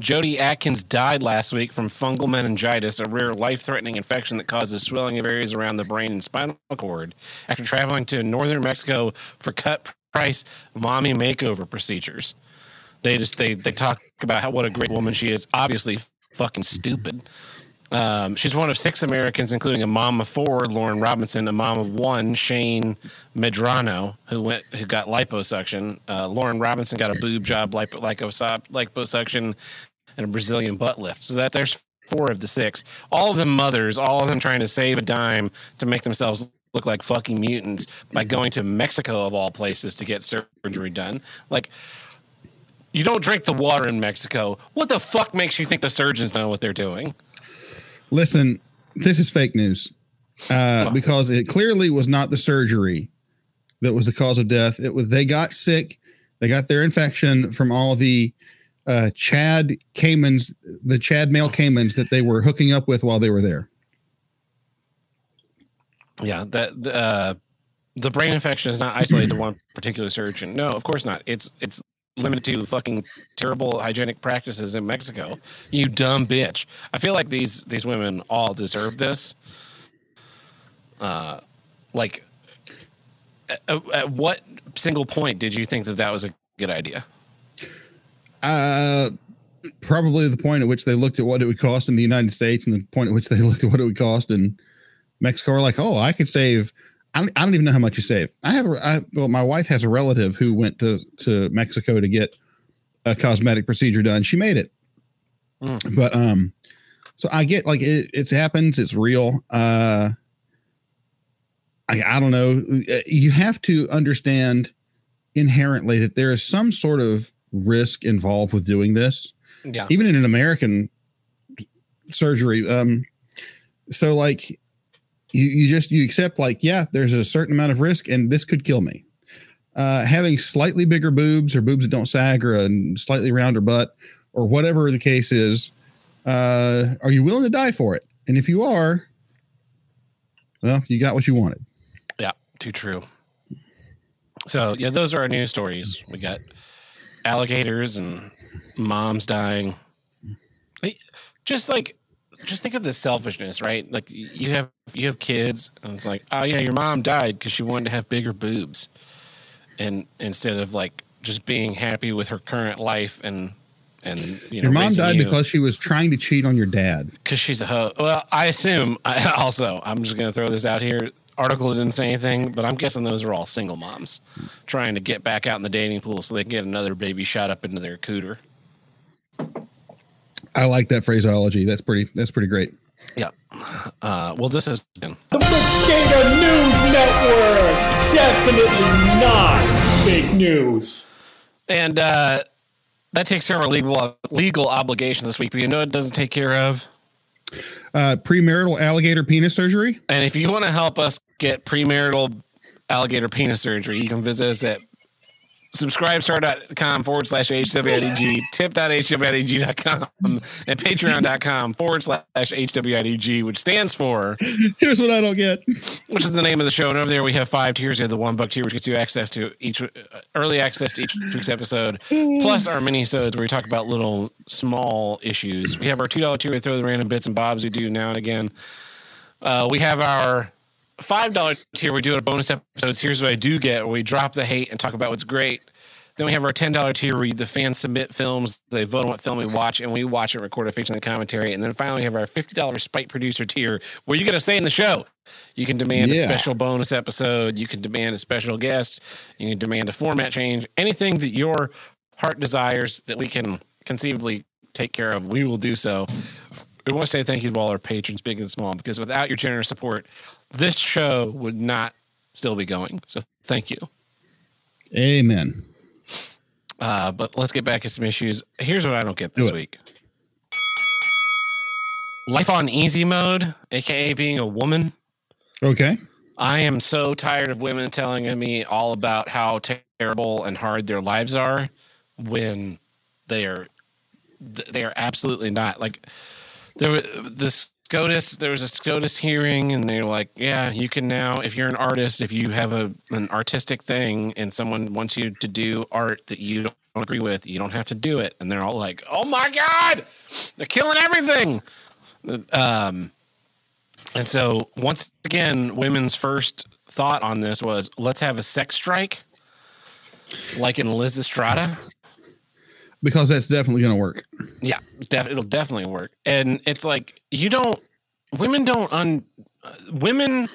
Jody Atkins died last week from fungal meningitis, a rare life threatening infection that causes swelling of areas around the brain and spinal cord, after traveling to northern Mexico for cut price mommy makeover procedures. They just they they talk about how what a great woman she is. Obviously, fucking stupid. Um, she's one of six Americans, including a mom of four, Lauren Robinson, a mom of one, Shaina Medrano, who went who got liposuction. Uh, Lauren Robinson got a boob job, lipo, lipo, liposuction, and a Brazilian butt lift. So that there's four of the six. All of them mothers, all of them trying to save a dime to make themselves look like fucking mutants by going to Mexico of all places to get surgery done. Like you don't drink the water in Mexico. What the fuck makes you think the surgeons know what they're doing? Listen, this is fake news uh, because it clearly was not the surgery that was the cause of death. It was they got sick, they got their infection from all the uh, Chad caimans, the Chad male caimans that they were hooking up with while they were there. Yeah, that uh, the brain infection is not isolated to one particular surgeon. No, of course not. It's it's limited to fucking terrible hygienic practices in Mexico. You dumb bitch. I feel like these these women all deserve this. Uh, like, at, at what single point did you think that that was a good idea? Uh, probably the point at which they looked at what it would cost in the United States, and the point at which they looked at what it would cost in Mexico. Are like, oh, I could save I don't, I don't even know how much you save. I have, a, I, well, my wife has a relative who went to, to Mexico to get a cosmetic procedure done. She made it. Mm. But, um, so I get like it, it's happens. It's real. Uh, I, I don't know. You have to understand inherently that there is some sort of risk involved with doing this. Yeah. Even in an American surgery. Um, so like you, you just you accept like yeah there's a certain amount of risk and this could kill me. Uh, having slightly bigger boobs or boobs that don't sag or a slightly rounder butt or whatever the case is uh, are you willing to die for it? And if you are well you got what you wanted. Yeah too true. So yeah those are our news stories. We got alligators and moms dying. Just like just think of the selfishness, right? Like you have you have kids, and it's like, oh yeah, your mom died because she wanted to have bigger boobs, and instead of like just being happy with her current life and and you know, your mom died you, because she was trying to cheat on your dad because she's a hoe. Well, I assume. I also, I'm just going to throw this out here. Article didn't say anything, but I'm guessing those are all single moms trying to get back out in the dating pool so they can get another baby shot up into their cooter. I like that phraseology. That's pretty. That's pretty great. Yeah. Uh, well, this is the Gator News Network. Definitely not fake news. And uh, that takes care of our legal legal obligation this week. But you know, it doesn't take care of uh, premarital alligator penis surgery. And if you want to help us get premarital alligator penis surgery, you can visit us at subscribestar.com forward slash HWIDG, tip.hwidg.com, and patreon.com forward slash HWIDG, which stands for. Here's what I don't get. Which is the name of the show. And over there we have five tiers. You have the one buck tier, which gets you access to each uh, early access to each week's episode, plus our mini sodes where we talk about little small issues. We have our $2 tier, we throw the random bits and bobs we do now and again. Uh, we have our five dollar tier, we do a bonus episodes. Here's what I do get: we drop the hate and talk about what's great. Then we have our ten dollar tier where the fans submit films, they vote on what film we watch, and we watch it, record a feature in the commentary. And then finally, we have our fifty dollar spite producer tier where you get a say in the show. You can demand yeah. a special bonus episode. You can demand a special guest. You can demand a format change. Anything that your heart desires that we can conceivably take care of, we will do so. We want to say thank you to all our patrons, big and small, because without your generous support, this show would not still be going. So thank you. Amen. Uh, but let's get back to some issues. Here's what I don't get this Do week. Life on easy mode, aka being a woman. Okay. I am so tired of women telling me all about how terrible and hard their lives are when they are they are absolutely not. Like there was this SCOTUS, there was a SCOTUS hearing, and they're like, "Yeah, you can now, if you're an artist, if you have a an artistic thing, and someone wants you to do art that you don't agree with, you don't have to do it." And they're all like, "Oh my god, they're killing everything!" Um, and so once again, women's first thought on this was, "Let's have a sex strike." like in Lysistrata. Because that's definitely going to work. Yeah, def- it'll definitely work. And it's like you don't, women don't un, uh, women,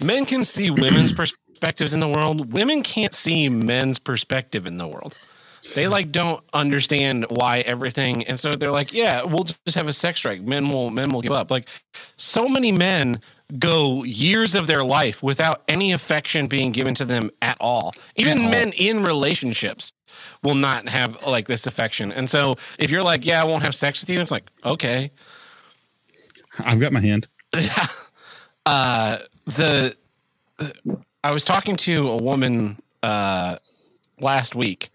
men can see women's perspectives in the world. Women can't see men's perspective in the world. They like don't understand why everything, and so they're like, yeah, we'll just have a sex strike. Men will men will give up. Like so many men go years of their life without any affection being given to them at all. Even at men all. in relationships will not have like this affection. And so if you're like, yeah, I won't have sex with you, it's like, okay. I've got my hand. uh, the I was talking to a woman uh, last week,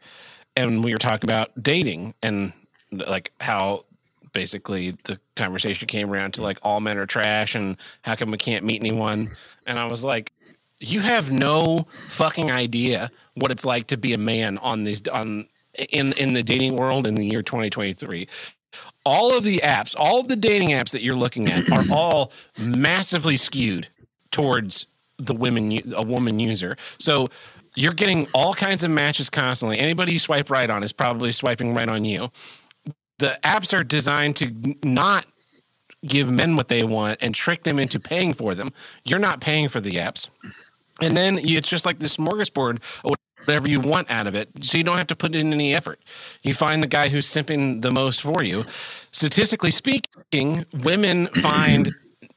and we were talking about dating and like how basically the conversation came around to like all men are trash and how come we can't meet anyone? And i was like you have no fucking idea what it's like to be a man on these on in in the dating world in the year 2023 all of the apps all of the dating apps that you're looking at are all massively skewed towards the women a woman user. So you're getting all kinds of matches constantly. Anybody you swipe right on is probably swiping right on you the apps are designed to not give men what they want and trick them into paying for them. You're not paying for the apps. And then it's just like this smorgasbord whatever you want out of it. So you don't have to put in any effort. You find the guy who's simping the most for you. Statistically speaking, women find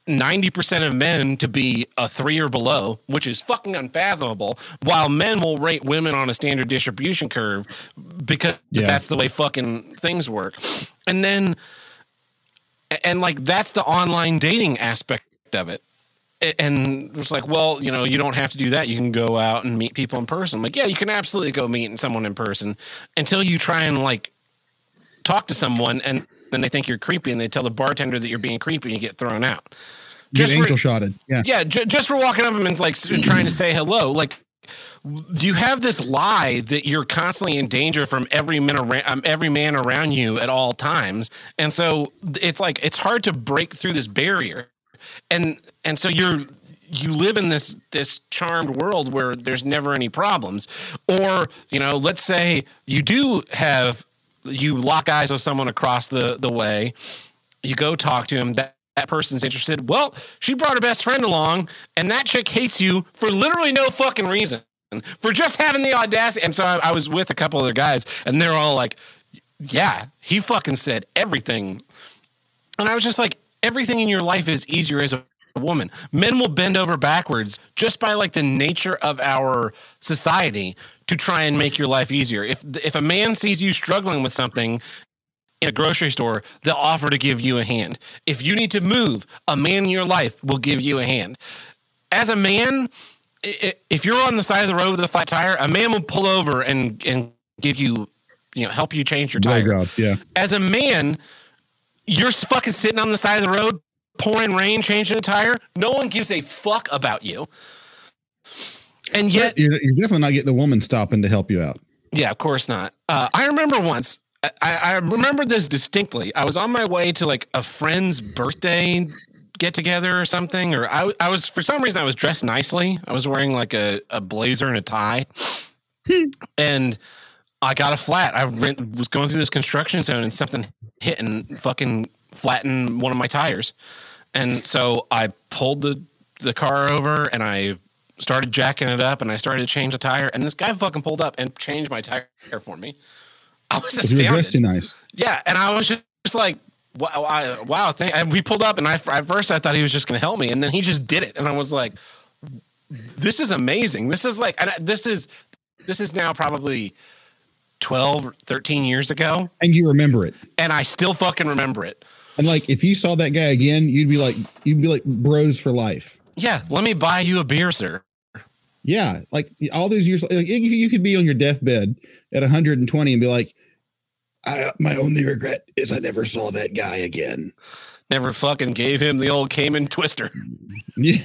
90% of men to be a three or below, which is fucking unfathomable, while men will rate women on a standard distribution curve because yeah. that's the way fucking things work. And then, and like, that's the online dating aspect of it. And it's like, well, you know, you don't have to do that. You can go out and meet people in person. I'm like, yeah, you can absolutely go meet someone in person until you try and like talk to someone and then they think you're creepy and they tell the bartender that you're being creepy and you get thrown out. Just angel for, shotted. Yeah. Yeah. J- just for walking up and like trying to say hello. Like, you have this lie that you're constantly in danger from every man around, um, every man around you at all times. And so it's like, it's hard to break through this barrier. And, and so you're, you live in this this charmed world where there's never any problems or you know let's say you do have you lock eyes with someone across the the way you go talk to him that that person's interested. Well, she brought her best friend along, and that chick hates you for literally no fucking reason, for just having the audacity. And so I, I was with a couple other guys, and they're all like, "Yeah, he fucking said everything," and I was just like, "Everything in your life is easier as a woman. Men will bend over backwards just by like the nature of our society to try and make your life easier. If if a man sees you struggling with something in a grocery store, they'll offer to give you a hand. If you need to move, a man in your life will give you a hand. As a man, if you're on the side of the road with a flat tire, a man will pull over and and give you, you know, help you change your tire. Yeah. As a man, you're fucking sitting on the side of the road, pouring rain, changing a tire. No one gives a fuck about you. And yet, you're, you're definitely not getting a woman stopping to help you out. Yeah, of course not. Uh, I remember once I, I remember this distinctly. I was on my way to like a friend's birthday get together or something, or I, I was for some reason I was dressed nicely. I was wearing like a, a blazer and a tie, and I got a flat. I was going through this construction zone and something hit and fucking flattened one of my tires, and so I pulled the the car over and I started jacking it up and I started to change the tire, and this guy fucking pulled up and changed my tire for me. I was astounded. nice. Yeah, and I was just, just like, wow, I, wow. Thank, and we pulled up, and I at first I thought he was just going to help me, and then he just did it, and I was like, this is amazing. This is like, and this is this is now probably 12 13 years ago and you remember it and i still fucking remember it and like if you saw that guy again you'd be like you'd be like bros for life Yeah, let me buy you a beer, sir. Yeah, like all these years, like you could be on your deathbed at 120 and be like, I, "My only regret is I never saw that guy again." Never fucking gave him the old caiman twister. Yeah.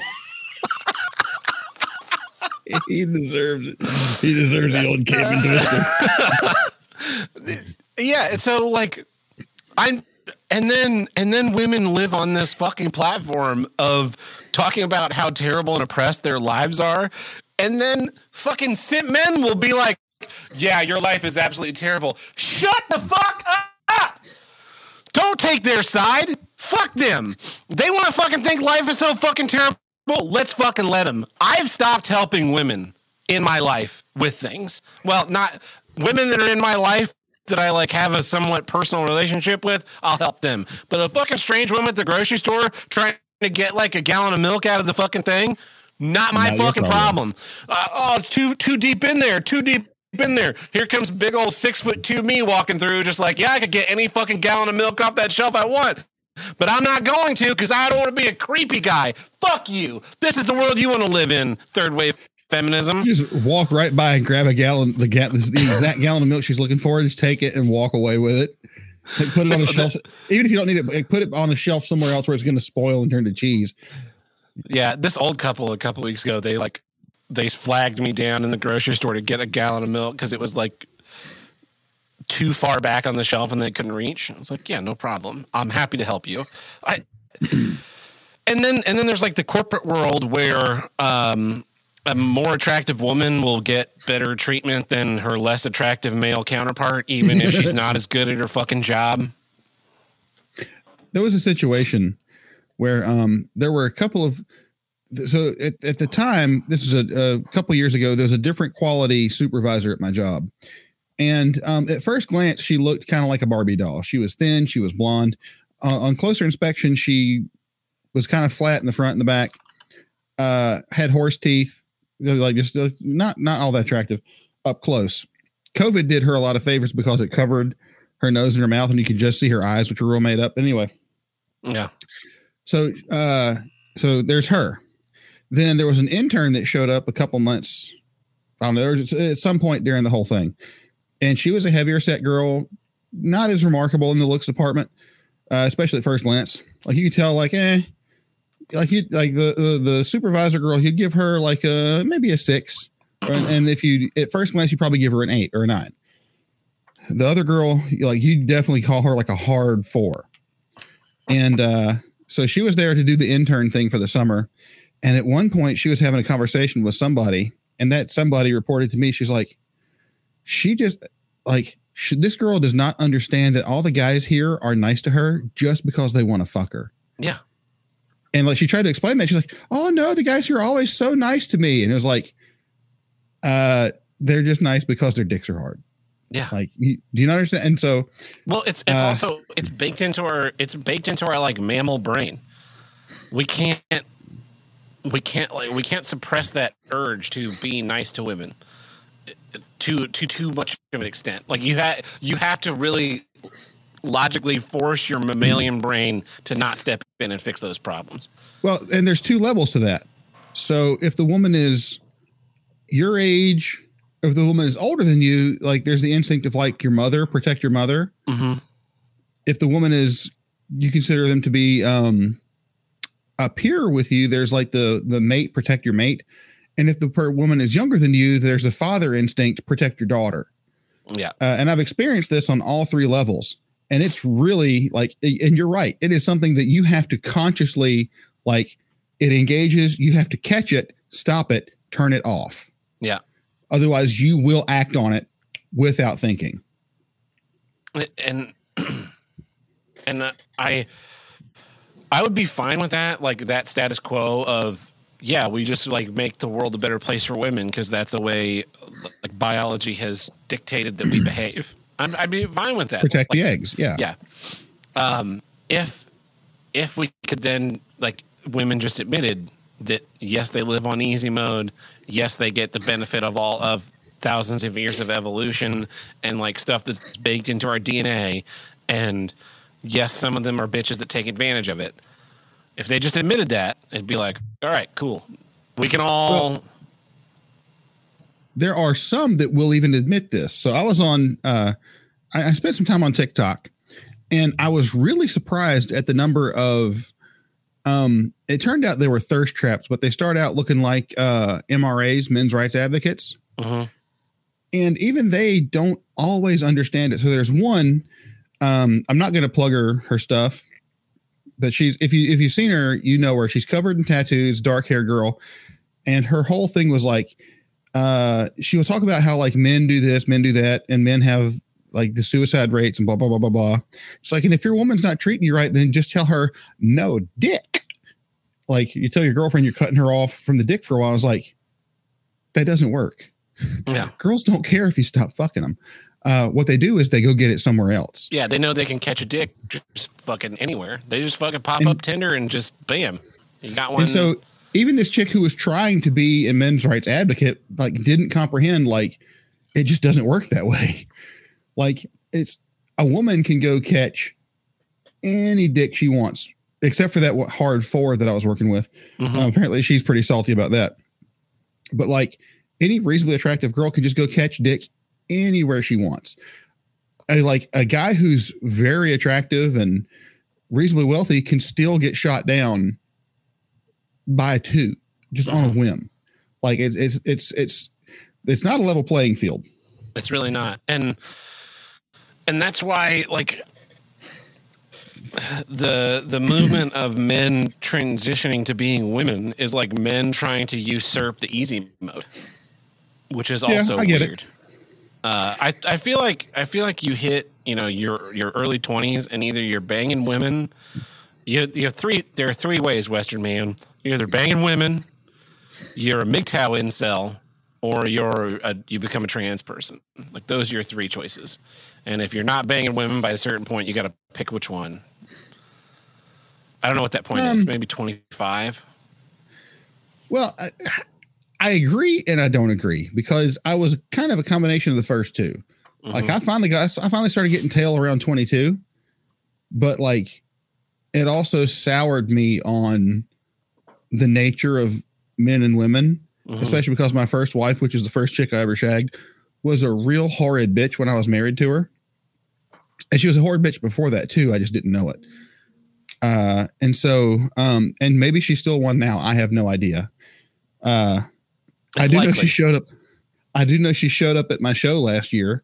he deserves it. He deserves the old caiman twister. Yeah, so like I'm, and then and then women live on this fucking platform of talking about how terrible and oppressed their lives are. And then fucking simp men will be like, Yeah, your life is absolutely terrible. Shut the fuck up. Don't take their side. Fuck them. They want to fucking think life is so fucking terrible. Let's fucking let them. I've stopped helping women in my life with things. Well, not women that are in my life that I like have a somewhat personal relationship with. I'll help them. But a fucking strange woman at the grocery store trying to get like a gallon of milk out of the fucking thing, not my Not fucking problem. problem. Uh, oh, it's too too deep in there. Too deep in there. Here comes big old six foot two me walking through, just like, yeah, I could get any fucking gallon of milk off that shelf I want. But I'm not going to because I don't want to be a creepy guy. Fuck you. This is the world you want to live in. Third wave feminism. You just walk right by and grab a gallon, the, ga- the exact gallon of milk she's looking for, just take it and walk away with it. Like, put it on the shelf. Even if you don't need it, like, put it on a shelf somewhere else where it's going to spoil and turn to cheese. Yeah, this old couple a couple weeks ago, they like they flagged me down in the grocery store to get a gallon of milk because it was like too far back on the shelf and they couldn't reach. I was like, yeah, no problem. I'm happy to help you. I and then and then there's like the corporate world where um a more attractive woman will get better treatment than her less attractive male counterpart, even if she's not as good at her fucking job. There was a situation where um, there were a couple of so at, at the time this is a, a couple years ago there was a different quality supervisor at my job. And um, at first glance she looked kind of like a barbie doll. She was thin she was blonde. Uh, on closer inspection she was kind of flat in the front and the back uh, had horse teeth like just uh, not not all that attractive up close. Covid did her a lot of favors because it covered her nose and her mouth and you could just see her eyes which were real made up. Anyway. Yeah. so uh so there's her. Then there was an intern that showed up a couple months. I don't know, at some point during the whole thing. And she was a heavier set girl, not as remarkable in the looks department, uh, especially at first glance. Like you could tell, like, eh, like you like the, the the supervisor girl, you'd give her like a maybe a six. And, and if you at first glance, you probably give her an eight or a nine. The other girl, like you definitely call her like a hard four. And uh so she was there to do the intern thing for the summer. And at one point, she was having a conversation with somebody, and that somebody reported to me, she's like, she just like, sh this girl does not understand that all the guys here are nice to her just because they want to fuck her. Yeah. And like, she tried to explain that. She's like, oh no, the guys here are always so nice to me. And it was like, uh, they're just nice because their dicks are hard. Yeah. Like, you, do you not understand? And so, Well, it's it's Uh, also it's baked into our it's baked into our like mammal brain. We can't we can't like we can't suppress that urge to be nice to women to to too much of an extent. Like you have you have to really logically force your mammalian brain to not step in and fix those problems. Well, and there's two levels to that. So if the woman is your age, if the woman is older than you, like there's the instinct of like your mother, protect your mother. Mm-hmm. If the woman is, you consider them to be um, a peer with you, there's like the the mate, protect your mate. And if the per- woman is younger than you, there's a father instinct, protect your daughter. Yeah. Uh, and I've experienced this on all three levels. And it's really like, and you're right. It is something that you have to consciously, like, it engages, you have to catch it, stop it, turn it off. Yeah. Otherwise, you will act on it without thinking. and and uh, I I would be fine with that, like that status quo of yeah, we just like make the world a better place for women because that's the way like biology has dictated that we behave. I'm, I'd be fine with that. Protect Like, the eggs. Yeah. yeah. Um, if if we could then like women just admitted that yes, they live on easy mode. Yes, they get the benefit of all of thousands of years of evolution and like stuff that's baked into our DNA. And yes, some of them are bitches that take advantage of it. If they just admitted that, it'd be like, all right, cool. We can all. there are some that will even admit this. So I was on, uh, I, I spent some time on TikTok, and I was really surprised at the number of. Um, it turned out they were thirst traps, but they start out looking like uh, MRAs, men's rights advocates, Mhm. and even they don't always understand it. So there's one. Um, I'm not going to plug her her stuff, but she's if you if you've seen her, you know her. She's covered in tattoos, dark hair girl, and her whole thing was like uh she will talk about how like men do this men do that and men have like the suicide rates and blah blah blah blah blah. It's like and if your woman's not treating you right then just tell her no dick. Like you tell your girlfriend you're cutting her off from the dick for a while it's like that doesn't work. Yeah. girls don't care if you stop fucking them uh what they do is they go get it somewhere else Yeah, they know they can catch a dick just fucking anywhere. They just fucking pop And- up Tinder and just bam, you got one. and so even this chick who was trying to be a men's rights advocate like didn't comprehend like it just doesn't work that way like it's a woman can go catch any dick she wants except for that hard four that i was working with Mhm. Uh, apparently she's pretty salty about that but like any reasonably attractive girl can just go catch dick anywhere she wants. A, like a guy who's very attractive and reasonably wealthy can still get shot down by two just on a mm-hmm. whim. Like it's it's it's it's it's not a level playing field. It's really not. And and that's why like the the movement of men transitioning to being women is like men trying to usurp the easy mode, which is Yeah, also I get it. Uh, I I feel like I feel like you hit you know your your early twenties and either you're banging women, you you have three there are three ways Western man you're either banging women, you're a MGTOW incel, or you're a, you become a trans person. Like those are your three choices. And if you're not banging women by a certain point, you got to pick which one. I don't know what that point is. Um, Maybe 25. Well, I, I agree and I don't agree because I was kind of a combination of the first 2 Like I finally got, I finally started getting tail around 22, but like it also soured me on the nature of men and women, Mhm. especially because my first wife, which is the first chick I ever shagged, was a real horrid bitch when I was married to her. And she was a horrid bitch before that too. I just didn't know it. Uh, and so, um, and maybe she's still one now. I have no idea. Uh, I do know she showed up. I do know she showed up at my show last year,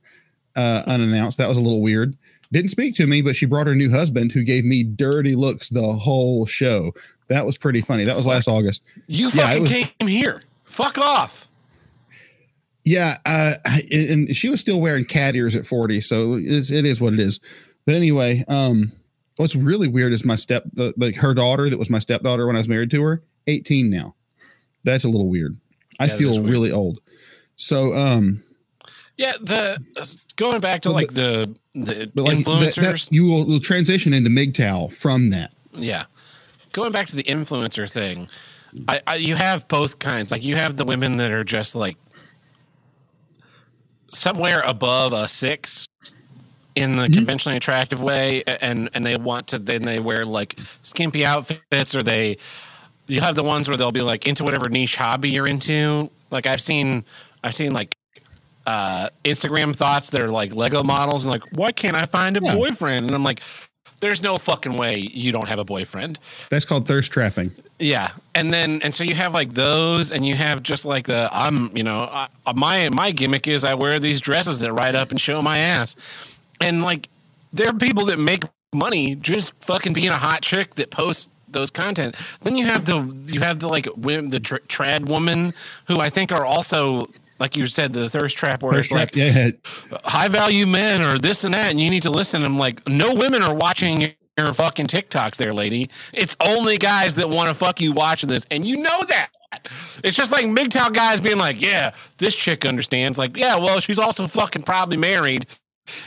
uh, unannounced. That was a little weird. Didn't speak to me, but she brought her new husband, who gave me dirty looks the whole show. That was pretty funny. That was last August. You Yeah, fucking was- came here. Fuck off. Yeah, uh, and she was still wearing cat ears at forty, so it's, it is what it is. But anyway, um, what's really weird is my step, like her daughter that was my stepdaughter when I was married to her, eighteen now. That's a little weird. I Yeah, feel really old. So, um, Yeah, the going back to like the the but like that, influencers. that, you will, will transition into MGTOW from that. Yeah. Going back to the influencer thing, I, I you have both kinds. Like you have the women that are just like somewhere above a six in the conventionally attractive way, and and they want to then they wear like skimpy outfits, or they you have the ones where they'll be like into whatever niche hobby you're into. Like I've seen, I've seen like uh, Instagram thoughts that are like Lego models, and like, why can't I find a Yeah. boyfriend? And I'm like, there's no fucking way you don't have a boyfriend. That's called thirst trapping. Yeah, and then and so you have like those, and you have just like the I'm you know I, my my gimmick is I wear these dresses that ride up and show my ass, and like there are people that make money just fucking being a hot chick that posts those content. Then you have the you have the like the tr- trad woman who I think are also like you said the thirst trap where Thirst it's like yeah, high value men or this and that, and you need to listen. I'm like, no women are watching your fucking TikToks there, lady. It's only guys that want to fuck you watching this, and you know that. It's just like MGTOW guys being like, yeah, this chick understands. Like, yeah, well, she's also fucking probably married.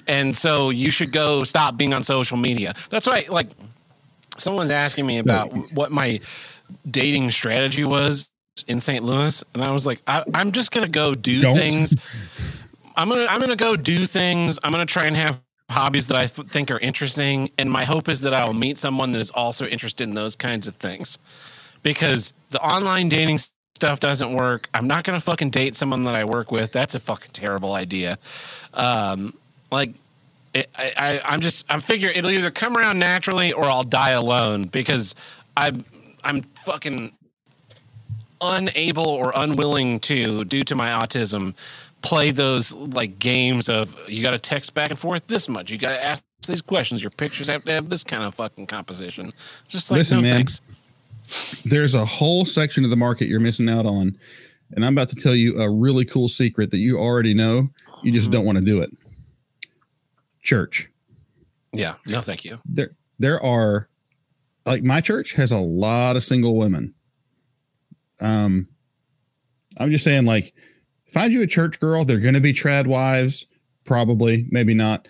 And so you should go stop being on social media. That's right. Like, someone's asking me about what my dating strategy was in St. Louis, and I was like, I, I'm just gonna go do Don't. things. I'm gonna I'm gonna go do things. I'm gonna try and have hobbies that I f- think are interesting, and my hope is that I will meet someone that is also interested in those kinds of things. Because the online dating stuff doesn't work. I'm not gonna fucking date someone that I work with. That's a fucking terrible idea. Um, like, it, I, I, I'm just I'm figuring it'll either come around naturally or I'll die alone because I'm I'm fucking unable or unwilling to, due to my autism, play those like games of you got to text back and forth this much. You got to ask these questions. Your pictures have to have this kind of fucking composition. Just like Listen, no man. thanks. There's a whole section of the market you're missing out on. And I'm about to tell you a really cool secret that you already know. You just mm-hmm. don't want to do it. Church. Yeah, no, thank you. There there are like my church has a lot of single women. Um I'm just saying like find you a church girl, they're gonna be trad wives, probably, maybe not.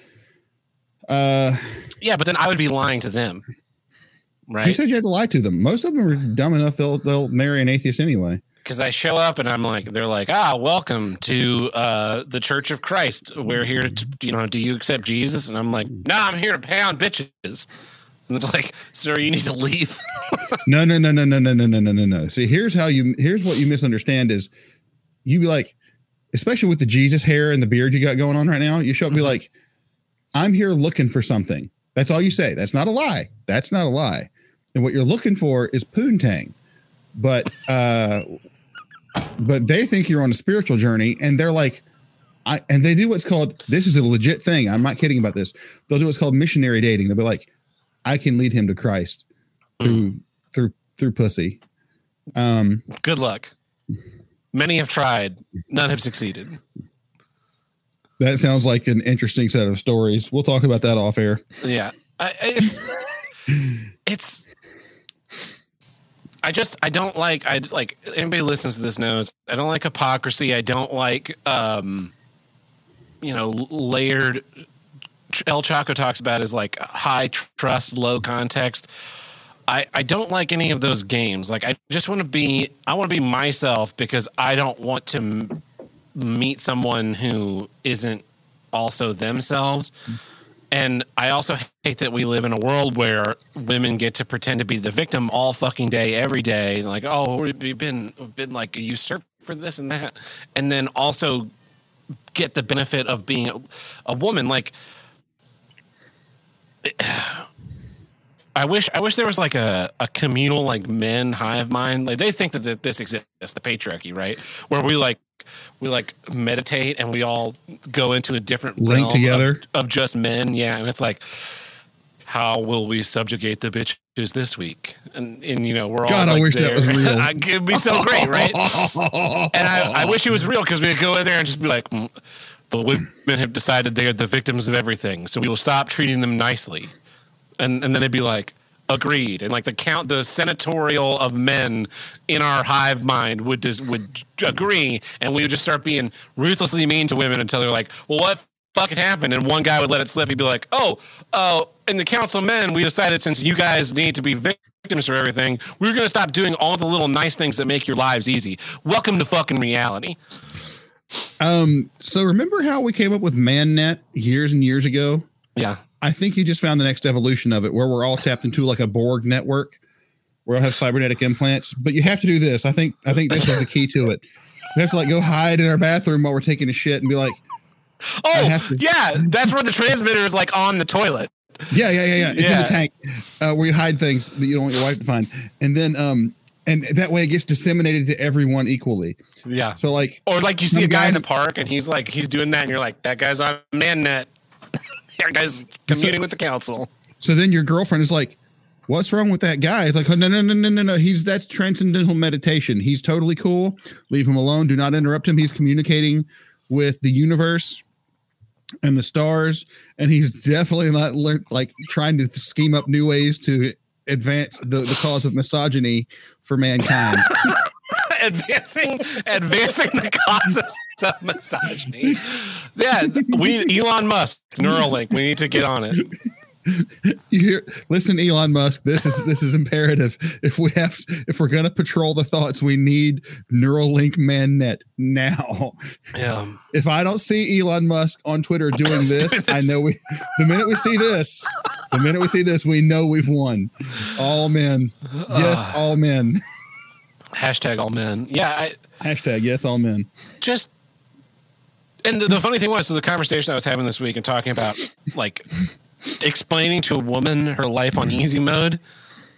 Uh Yeah, but then I would be lying to them, right? You said you had to lie to them? Most of them are dumb enough they'll they'll marry an atheist anyway. Because I show up and I'm like, they're like, ah, welcome to uh, the Church of Christ. We're here to, you know, do you accept Jesus? And I'm like, no, I'm here to pound bitches. And it's like, sir, you need to leave. No, no, no, no, no, no, no, no, no, no, no. See, here's how you here's what you misunderstand is you be like, especially with the Jesus hair and the beard you got going on right now, you show up and be like, I'm here looking for something. That's all you say. That's not a lie. That's not a lie. And what you're looking for is poontang. But uh but they think you're on a spiritual journey and they're like I and they do what's called this is a legit thing. I'm not kidding about this. They'll do what's called missionary dating. They'll be like, I can lead him to Christ through through through pussy. Um, Good luck. Many have tried, none have succeeded. that sounds like an interesting set of stories. We'll talk about that off air. Yeah, I- it's it's. I just I don't like I like anybody listens to this knows I don't like hypocrisy. I don't like um, you know, layered. El Chaco talks about is like high trust, low context. I, I don't like any of those games. Like I just want to be I want to be myself because I don't want to m- meet someone who isn't also themselves. And I also hate that we live in a world where women get to pretend to be the victim all fucking day, every day. Like, oh, we've been we've been like usurped for this and that, and then also get the benefit of being a, a woman. Like, I wish I wish there was like a, a communal like men hive mind. Like they think that th- this exists, the patriarchy, right? Where we like we like meditate and we all go into a different Link realm of- together. of, just men. Yeah, and it's like, how will we subjugate the bitches this week? And and you know we're all God, I like, wish that was real. I- It'd be so great, right? and I, I wish it was real because we could go in there and just be like, "Mm, the women have decided they are the victims of everything, so we will stop treating them nicely, and and then it'd be like, agreed, and like the count, the senatorial of men in our hive mind would just would agree, and we would just start being ruthlessly mean to women until they're like, well, what fucking happened? And one guy would let it slip. He'd be like, oh, uh, in the council men, we decided since you guys need to be victims for everything, we're going to stop doing all the little nice things that make your lives easy. Welcome to fucking reality. Um, so remember how we came up with ManNet years and years ago? Yeah. I think you just found the next evolution of it, where we're all tapped into like a Borg network, where I'll have cybernetic implants. But you have to do this. I think. I think this is the key to it. We have to like go hide in our bathroom while we're taking a shit and be like, Oh, yeah. That's where the transmitter is like on the toilet. yeah, yeah, yeah, yeah. It's in the tank uh, where you hide things that you don't want your wife to find, and then um, and that way it gets disseminated to everyone equally. Yeah. So like, Or like you see a guy in the park and he's like he's doing that and you're like that guy's on ManNet. That guy's communing with the council. so then your girlfriend is like, "What's wrong with that guy?" It's like, "Oh no, no, no, no, no, no. He's that's transcendental meditation. He's totally cool. Leave him alone. Do not interrupt him. He's communicating with the universe." And the stars, and he's definitely not lear- like trying to scheme up new ways to advance the, the cause of misogyny for mankind. advancing advancing the causes of misogyny. Yeah, we Elon Musk, Neuralink, we need to get on it. you hear listen elon musk this is this is imperative if we have if we're going to patrol the thoughts we need neuralink mannet now Yeah. if i don't see elon musk on twitter doing this i know we the minute we see this the minute we see this we know we've won all men yes all men Hashtag all men. Yeah. I, hashtag yes all men just and the, the funny thing was so the conversation i was having this week and talking about like explaining to a woman her life on easy mode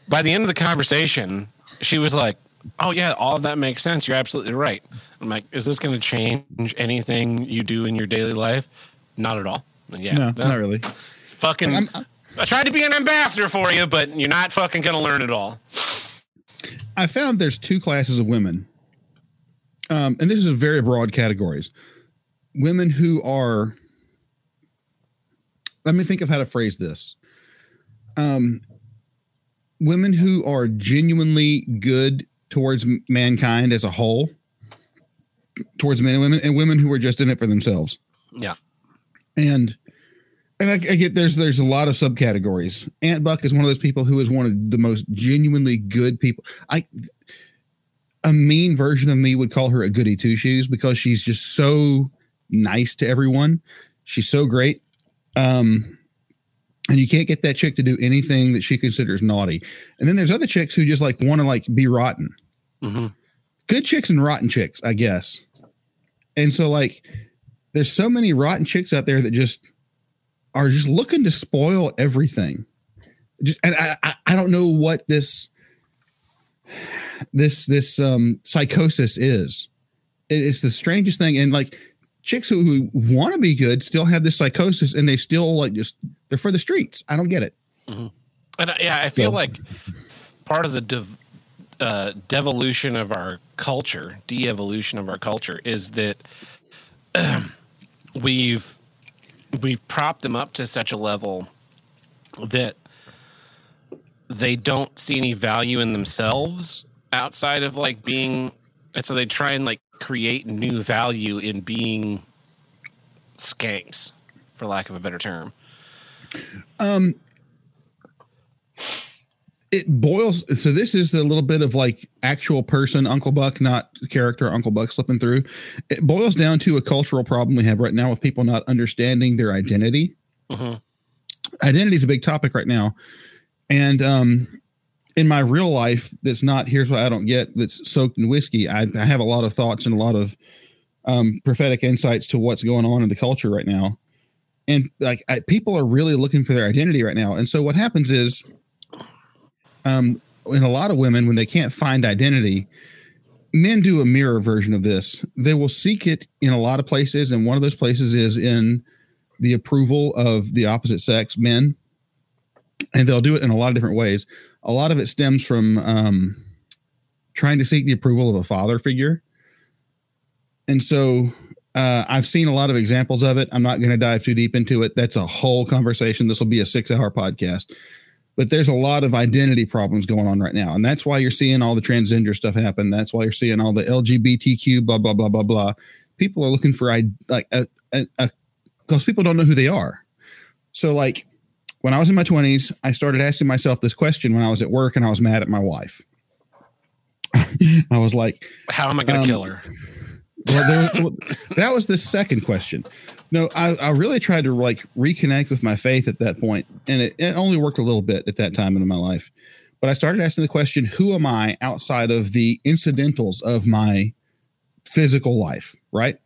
by the end of the conversation she was like oh yeah all of that makes sense. You're absolutely right. I'm like is this going to change anything you do in your daily life? Not at all. Yeah no no, not really. Fucking I'm- i tried to be an ambassador for you but you're not fucking going to learn it all. I found there's two classes of women, um, and this is very broad categories. Women who are, let me think of how to phrase this. Um, women who are genuinely good towards mankind as a whole, towards men and women, and women who are just in it for themselves yeah and and I, I get there's there's a lot of subcategories. Aunt Buck is one of those people who is one of the most genuinely good people. I a mean version of me would call her a goody two shoes because she's just so nice to everyone. She's so great. Um and you can't get that chick to do anything that she considers naughty. And then there's other chicks who just like want to like be rotten hmm good chicks and rotten chicks, I guess. And so like there's so many rotten chicks out there that just are just looking to spoil everything. Just and I I, I don't know what this this this um psychosis is. It- it's the strangest thing. And like chicks who, who want to be good still have this psychosis and they still like just they're for the streets. I don't get it. And I- yeah, I feel So- like part of the uh, devolution of our culture, de-evolution of our culture, is that we've we've propped them up to such a level that they don't see any value in themselves outside of like being, and so they try and like create new value in being skanks, for lack of a better term. Um, it boils so this is a little bit of like actual person uncle buck not character uncle buck slipping through it boils down to a cultural problem we have right now with people not understanding their identity Mhm. identity is a big topic right now and um in my real life that's not here's what i don't get that's soaked in whiskey i, I have a lot of thoughts and a lot of um, prophetic insights to what's going on in the culture right now and like I, people are really looking for their identity right now and so what happens is um, in a lot of women, when they can't find identity, men do a mirror version of this. They will seek it in a lot of places, and one of those places is in the approval of the opposite sex, men, and they'll do it in a lot of different ways. A lot of it stems from um, trying to seek the approval of a father figure, and so uh, I've seen a lot of examples of it. I'm not going to dive too deep into it. That's a whole conversation. This will be a six hour podcast but there's a lot of identity problems going on right now and that's why you're seeing all the transgender stuff happen that's why you're seeing all the lgbtq blah blah blah blah blah people are looking for like a because people don't know who they are so like when i was in my 20s i started asking myself this question when i was at work and i was mad at my wife i was like How am I going to Um, kill her? well, there, well, that was the second question. No, I, I really tried to like reconnect with my faith at that point, and it, it only worked a little bit at that time in my life. But I started asking the question, "Who am I outside of the incidentals of my physical life?" Right?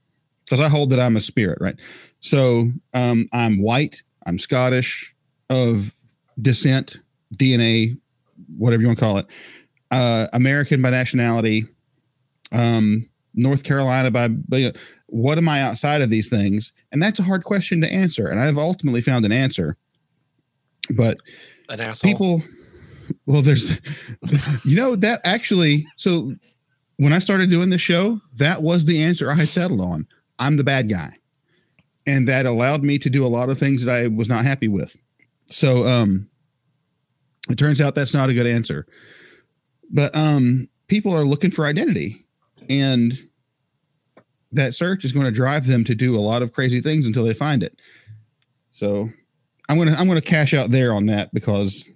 Because I hold that I'm a spirit, right? So um, I'm white, I'm Scottish, of descent, DNA, whatever you want to call it, uh, American by nationality, um, North Carolina by, by what am I outside of these things? And that's a hard question to answer. And I've ultimately found an answer. But An asshole. people, well, there's, you know, that actually, so when I started doing this show, that was the answer I had settled on. I'm the bad guy. And that allowed me to do a lot of things that I was not happy with. So, um, it turns out that's not a good answer. But um, people are looking for identity, and that search is going to drive them to do a lot of crazy things until they find it. So, I'm gonna I'm gonna cash out there on that because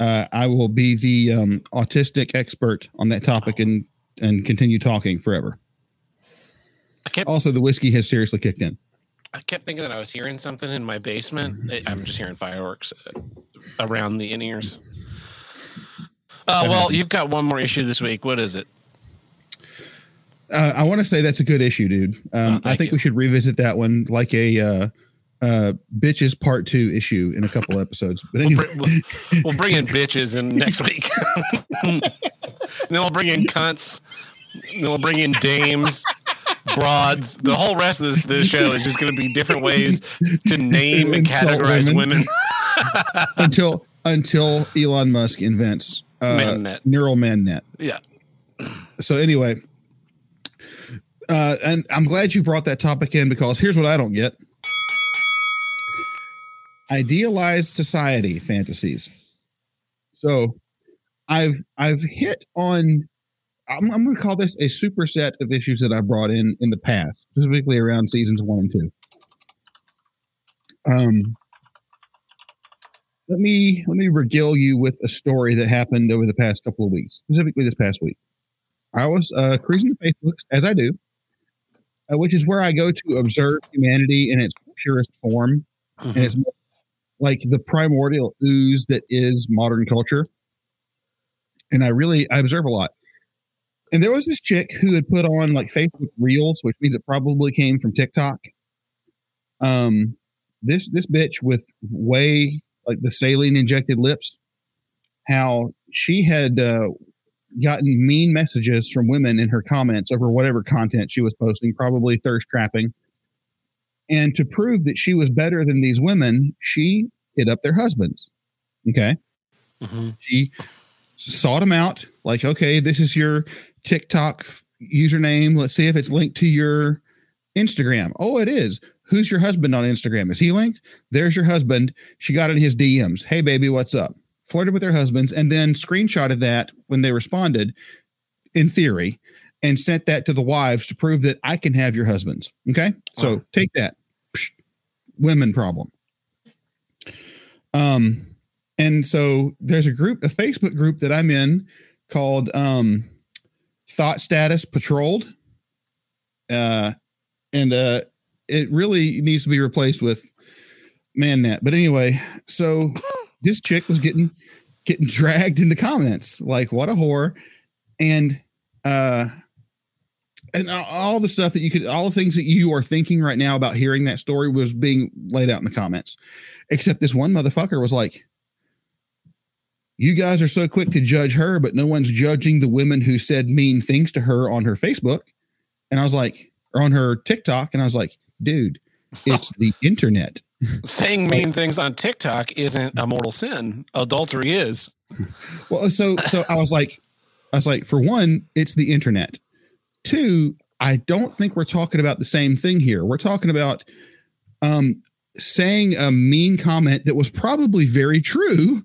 uh, I will be the um, autistic expert on that topic and and continue talking forever. Also, the whiskey has seriously kicked in. I kept thinking that I was hearing something in my basement. I- I'm just hearing fireworks uh, around the in ears. Uh, well, you've got one more issue this week. What is it? Uh, I want to say that's a good issue, dude. Um, Oh, I think you. we should revisit that one like a uh, uh, bitches part two issue in a couple episodes. But We'll, anyway, we'll, we'll bring in bitches in next week. then we'll bring in cunts. Then we'll bring in dames, broads. The whole rest of this, this show is just going to be different ways to name and categorize women. women. until until Elon Musk invents uh, ManNet. neural man net. Yeah. So anyway, uh, and I'm glad you brought that topic in because here's what I don't get: idealized society fantasies. So, I've I've hit on. I'm, I'm going to call this a superset of issues that I brought in in the past, specifically around seasons one and two. Um, let me let me regale you with a story that happened over the past couple of weeks, specifically this past week. I was uh, cruising the Facebook as I do, uh, which is where I go to observe humanity in its purest form, and it's like the primordial ooze that is modern culture. And I really I observe a lot. And there was this chick who had put on like Facebook Reels, which means it probably came from TikTok. Um, this this bitch with way like the saline injected lips, how she had uh, gotten mean messages from women in her comments over whatever content she was posting, probably thirst trapping. And to prove that she was better than these women, she hit up their husbands. Okay. Mhm. She sought them out, like, okay, this is your TikTok username. Let's see if it's linked to your Instagram. Oh, it is. Who's your husband on Instagram? Is he linked? There's your husband. She got in his DMs. Hey, baby, what's up? Flirted with their husbands and then screenshotted that when they responded, in theory, and sent that to the wives to prove that I can have your husbands. Okay. So take that. Psh, women problem. Um, and so there's a group, a Facebook group that I'm in called um Thought Status Patrolled. Uh and uh it really needs to be replaced with ManNet. But anyway, so this chick was getting getting dragged in the comments like what a whore and uh and all- all the stuff that you could all the things that you are thinking right now about hearing that story was being laid out in the comments except this one motherfucker was like you guys are so quick to judge her but no one's judging the women who said mean things to her on her facebook and i was like or on her tiktok and i was like dude it's the internet Saying mean things on TikTok isn't a mortal sin. Adultery is. Well, so so I was like, I was like, for one, it's the internet. Two, I don't think we're talking about the same thing here. We're talking about um saying a mean comment that was probably very true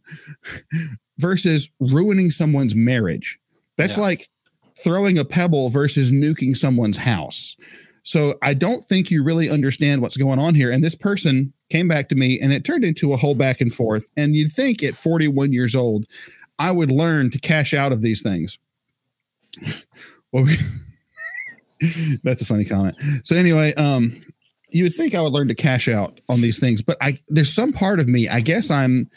versus ruining someone's marriage. That's Yeah. like throwing a pebble versus nuking someone's house. So I don't think you really understand what's going on here. And this person came back to me and it turned into a whole back and forth. And you'd think at 41 years old, I would learn to cash out of these things. Well, that's a funny comment. So anyway, um, you would think I would learn to cash out on these things, but I there's some part of me. I guess I'm,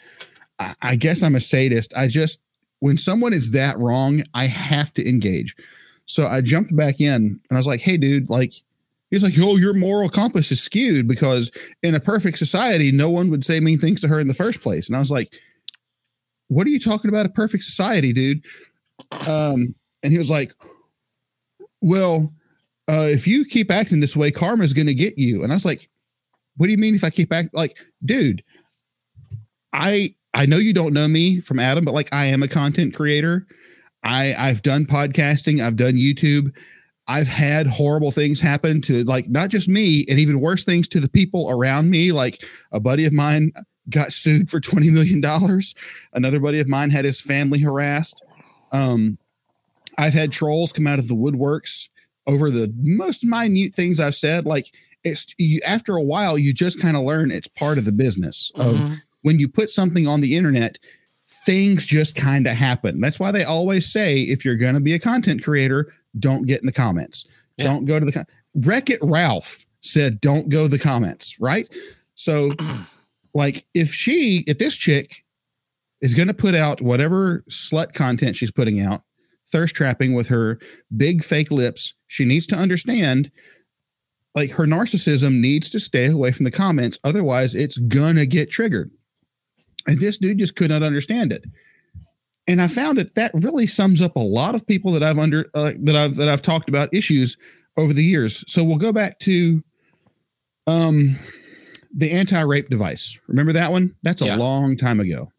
I, guess I'm a sadist. I just when someone is that wrong, I have to engage. So I jumped back in and I was like, "Hey, dude, like." He's like, "Oh, your moral compass is skewed because in a perfect society, no one would say mean things to her in the first place." And I was like, "What are you talking about? A perfect society, dude?" Um, and he was like, "Well, uh, if you keep acting this way, karma's going to get you." And I was like, "What do you mean if I keep acting like, dude? I I know you don't know me from Adam, but like I am a content creator. I I've done podcasting, I've done YouTube." I've had horrible things happen to like not just me and even worse things to the people around me. Like a buddy of mine got sued for $20 million. Another buddy of mine had his family harassed. Um, I've had trolls come out of the woodworks over the most minute things I've said. Like it's you, after a while, you just kind of learn it's part of the business of Mhm. when you put something on the internet, things just kind of happen. That's why they always say if you're going to be a content creator, don't get in the comments. Yeah. Don't go to the com- Wreck It Ralph said, don't go to the comments, right? So, like, if she, if this chick is going to put out whatever slut content she's putting out, thirst trapping with her big fake lips, she needs to understand like her narcissism needs to stay away from the comments. Otherwise, it's gonna get triggered. And this dude just could not understand it. And I found that that really sums up a lot of people that I've under uh, that I've that I've talked about issues over the years. So we'll go back to um the anti-rape device. Remember that one? That's a Yeah. long time ago.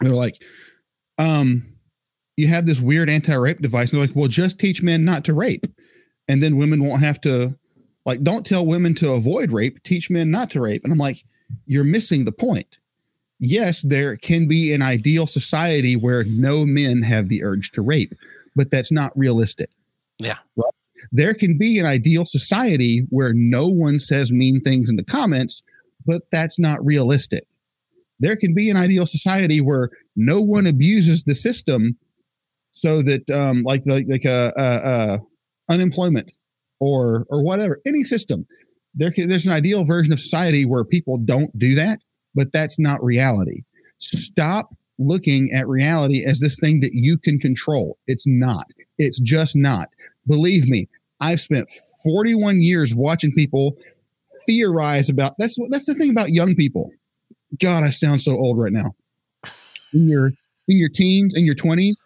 They're like, um, you have this weird anti-rape device. And they're like, well, just teach men not to rape. And then women won't have to like don't tell women to avoid rape, teach men not to rape. And I'm like, you're missing the point. Yes, there can be an ideal society where no men have the urge to rape, but that's not realistic. Yeah. Right? There can be an ideal society where no one says mean things in the comments, but that's not realistic. There can be an ideal society where no one abuses the system so that um like like like a uh, uh, unemployment or or whatever any system there can, there's an ideal version of society where people don't do that but that's not reality. Stop looking at reality as this thing that you can control. It's not. It's just not. Believe me i've spent 41 years watching people theorize about that's that's the thing about young people. God i sound so old right now. In your in your teens in your 20s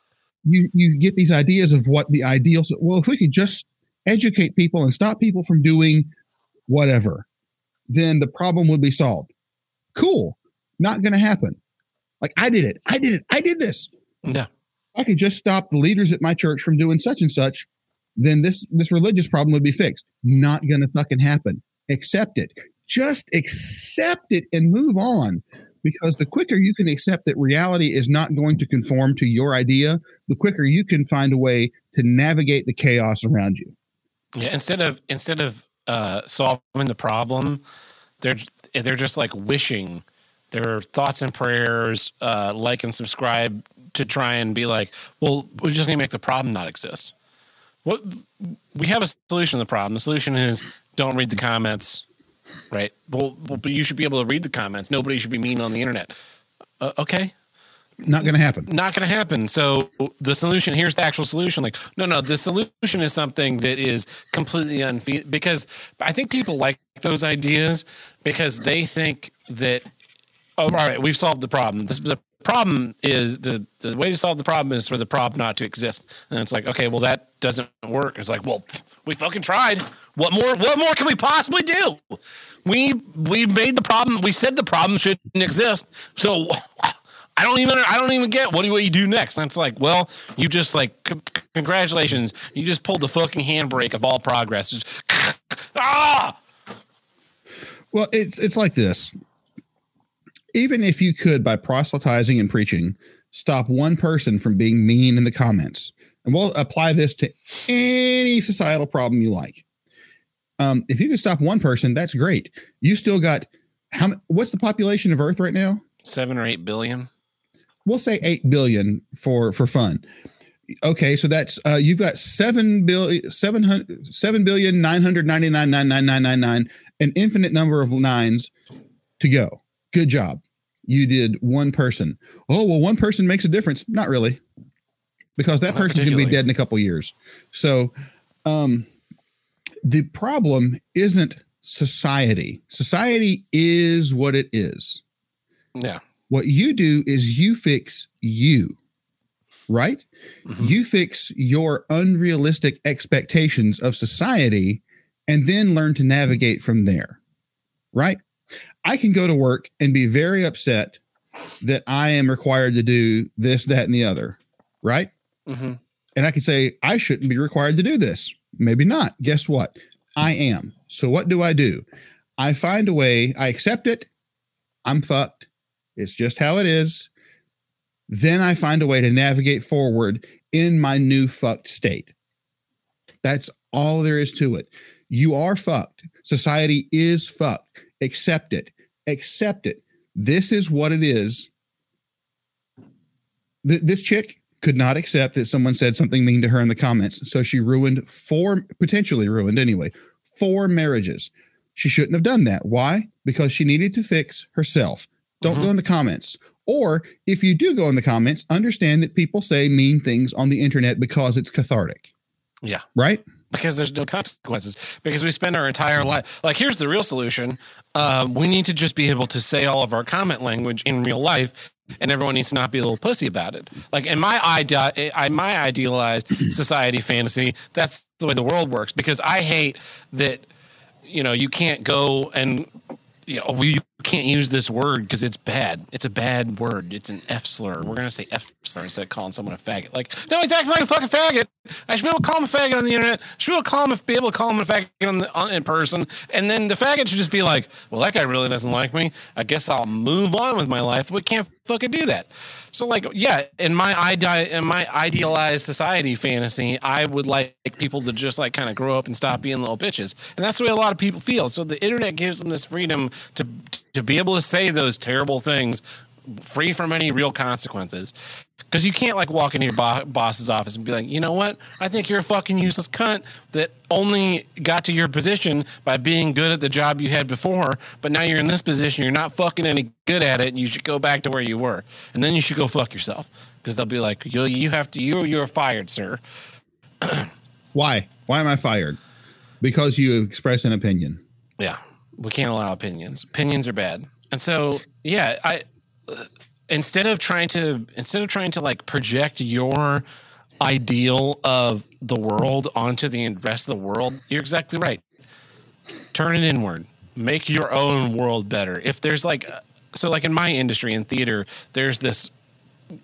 you you get these ideas of what the ideal well if we could just educate people and stop people from doing whatever then the problem would be solved. Cool. Not going to happen. Like i did it. I did it. I did this. Yeah. i could just stop the leaders at my church from doing such and such then this this religious problem would be fixed. Not going to fucking happen. Accept it. Just accept it and move on because the quicker you can accept that reality is not going to conform to your idea the quicker you can find a way to navigate the chaos around you Yeah. Instead of instead of uh, solving the problem, they're they're just like wishing their thoughts and prayers, uh, like and subscribe to try and be like, well, we just need to make the problem not exist. What we have a solution to the problem. The solution is don't read the comments, right? Well, well but you should be able to read the comments. Nobody should be mean on the internet. Uh, okay, not going to happen not going to happen. So the solution here's the actual solution. Like, no, no, the solution is something that is completely unfeasible because I think people like those ideas because they think that, oh, all right, we've solved the problem. This, the problem is the, the way to solve the problem is for the problem not to exist. And it's like, okay, well, that doesn't work. It's like, well, we fucking tried. What more, what more can we possibly do? We, we made the problem. We said the problem shouldn't exist. So I don't even I don't even get what do what you do next. And it's like, well, you just like c- congratulations, you just pulled the fucking handbrake of all progress. Just, ah, Well, it's it's like this. Even if you could, by proselytizing and preaching, stop one person from being mean in the comments, and we'll apply this to any societal problem you like. Um, if you could stop one person, that's great. You still got how? What's the population of Earth right now? seven or eight billion. We'll say eight billion for for fun. Okay, so that's uh, you've got seven billion, seven hundred, seven billion, nine hundred ninety nine, nine nine nine nine nine, an infinite number of nines to go. Good job. You did one person. Oh well, one person makes a difference. Not really, because that Not person's going to be dead in a couple years. So, um, the problem isn't society. Society is what it is. Yeah. What you do is you fix you, right? Mhm. You fix your unrealistic expectations of society and then learn to navigate from there, right? I can go to work and be very upset that I am required to do this, that, and the other, right? Mhm. And I can say, I shouldn't be required to do this. Maybe not. Guess what? I am. So what do I do? I find a way, I accept it. I'm fucked. It's just how it is. Then I find a way to navigate forward in my new fucked state. That's all there is to it. You are fucked. Society is fucked. Accept it. Accept it. This is what it is. Th- this chick could not accept that someone said something mean to her in the comments. So she ruined four, potentially ruined anyway, four marriages. She shouldn't have done that. Why? Because she needed to fix herself. Don't go in the comments. Or if you do go in the comments, understand that people say mean things on the internet because it's cathartic. Yeah. Right? because there's no consequences because we spend our entire life like here's the real solution um, we need to just be able to say all of our comment language in real life and everyone needs to not be a little pussy about it. Like in my ide- I, my idealized society fantasy that's the way the world works because i hate that you know you can't go and you know we can't use this word because it's bad it's a bad word it's an f slur we're gonna say f slur instead of calling someone a faggot like no he's acting like a fucking faggot I should be able to call him a faggot on the internet. I should be able to call him, be able to call him a faggot on the, on, in person. And then the faggot should just be like, well, that guy really doesn't like me. I guess I'll move on with my life. But can't fucking do that. So like, yeah, in my in my idealized society fantasy, I would like people to just like kind of grow up and stop being little bitches. And that's the way a lot of people feel. So the internet gives them this freedom to to be able to say those terrible things free from any real consequences. Because you can't like walk into your bo- boss's office and be like, you know what? I think you're a fucking useless cunt that only got to your position by being good at the job you had before, but now you're in this position, you're not fucking any good at it, and you should go back to where you were, and then you should go fuck yourself. Because they'll be like, you you have to you you're fired, sir. Why? Why am I fired? Because you express an opinion. Yeah, we can't allow opinions. Opinions are bad, and so yeah, I instead of trying to instead of trying to like project your ideal of the world onto the rest of the world, you're exactly right. Turn it inward. Make your own world better. If there's like, so like in my industry in theater, there's this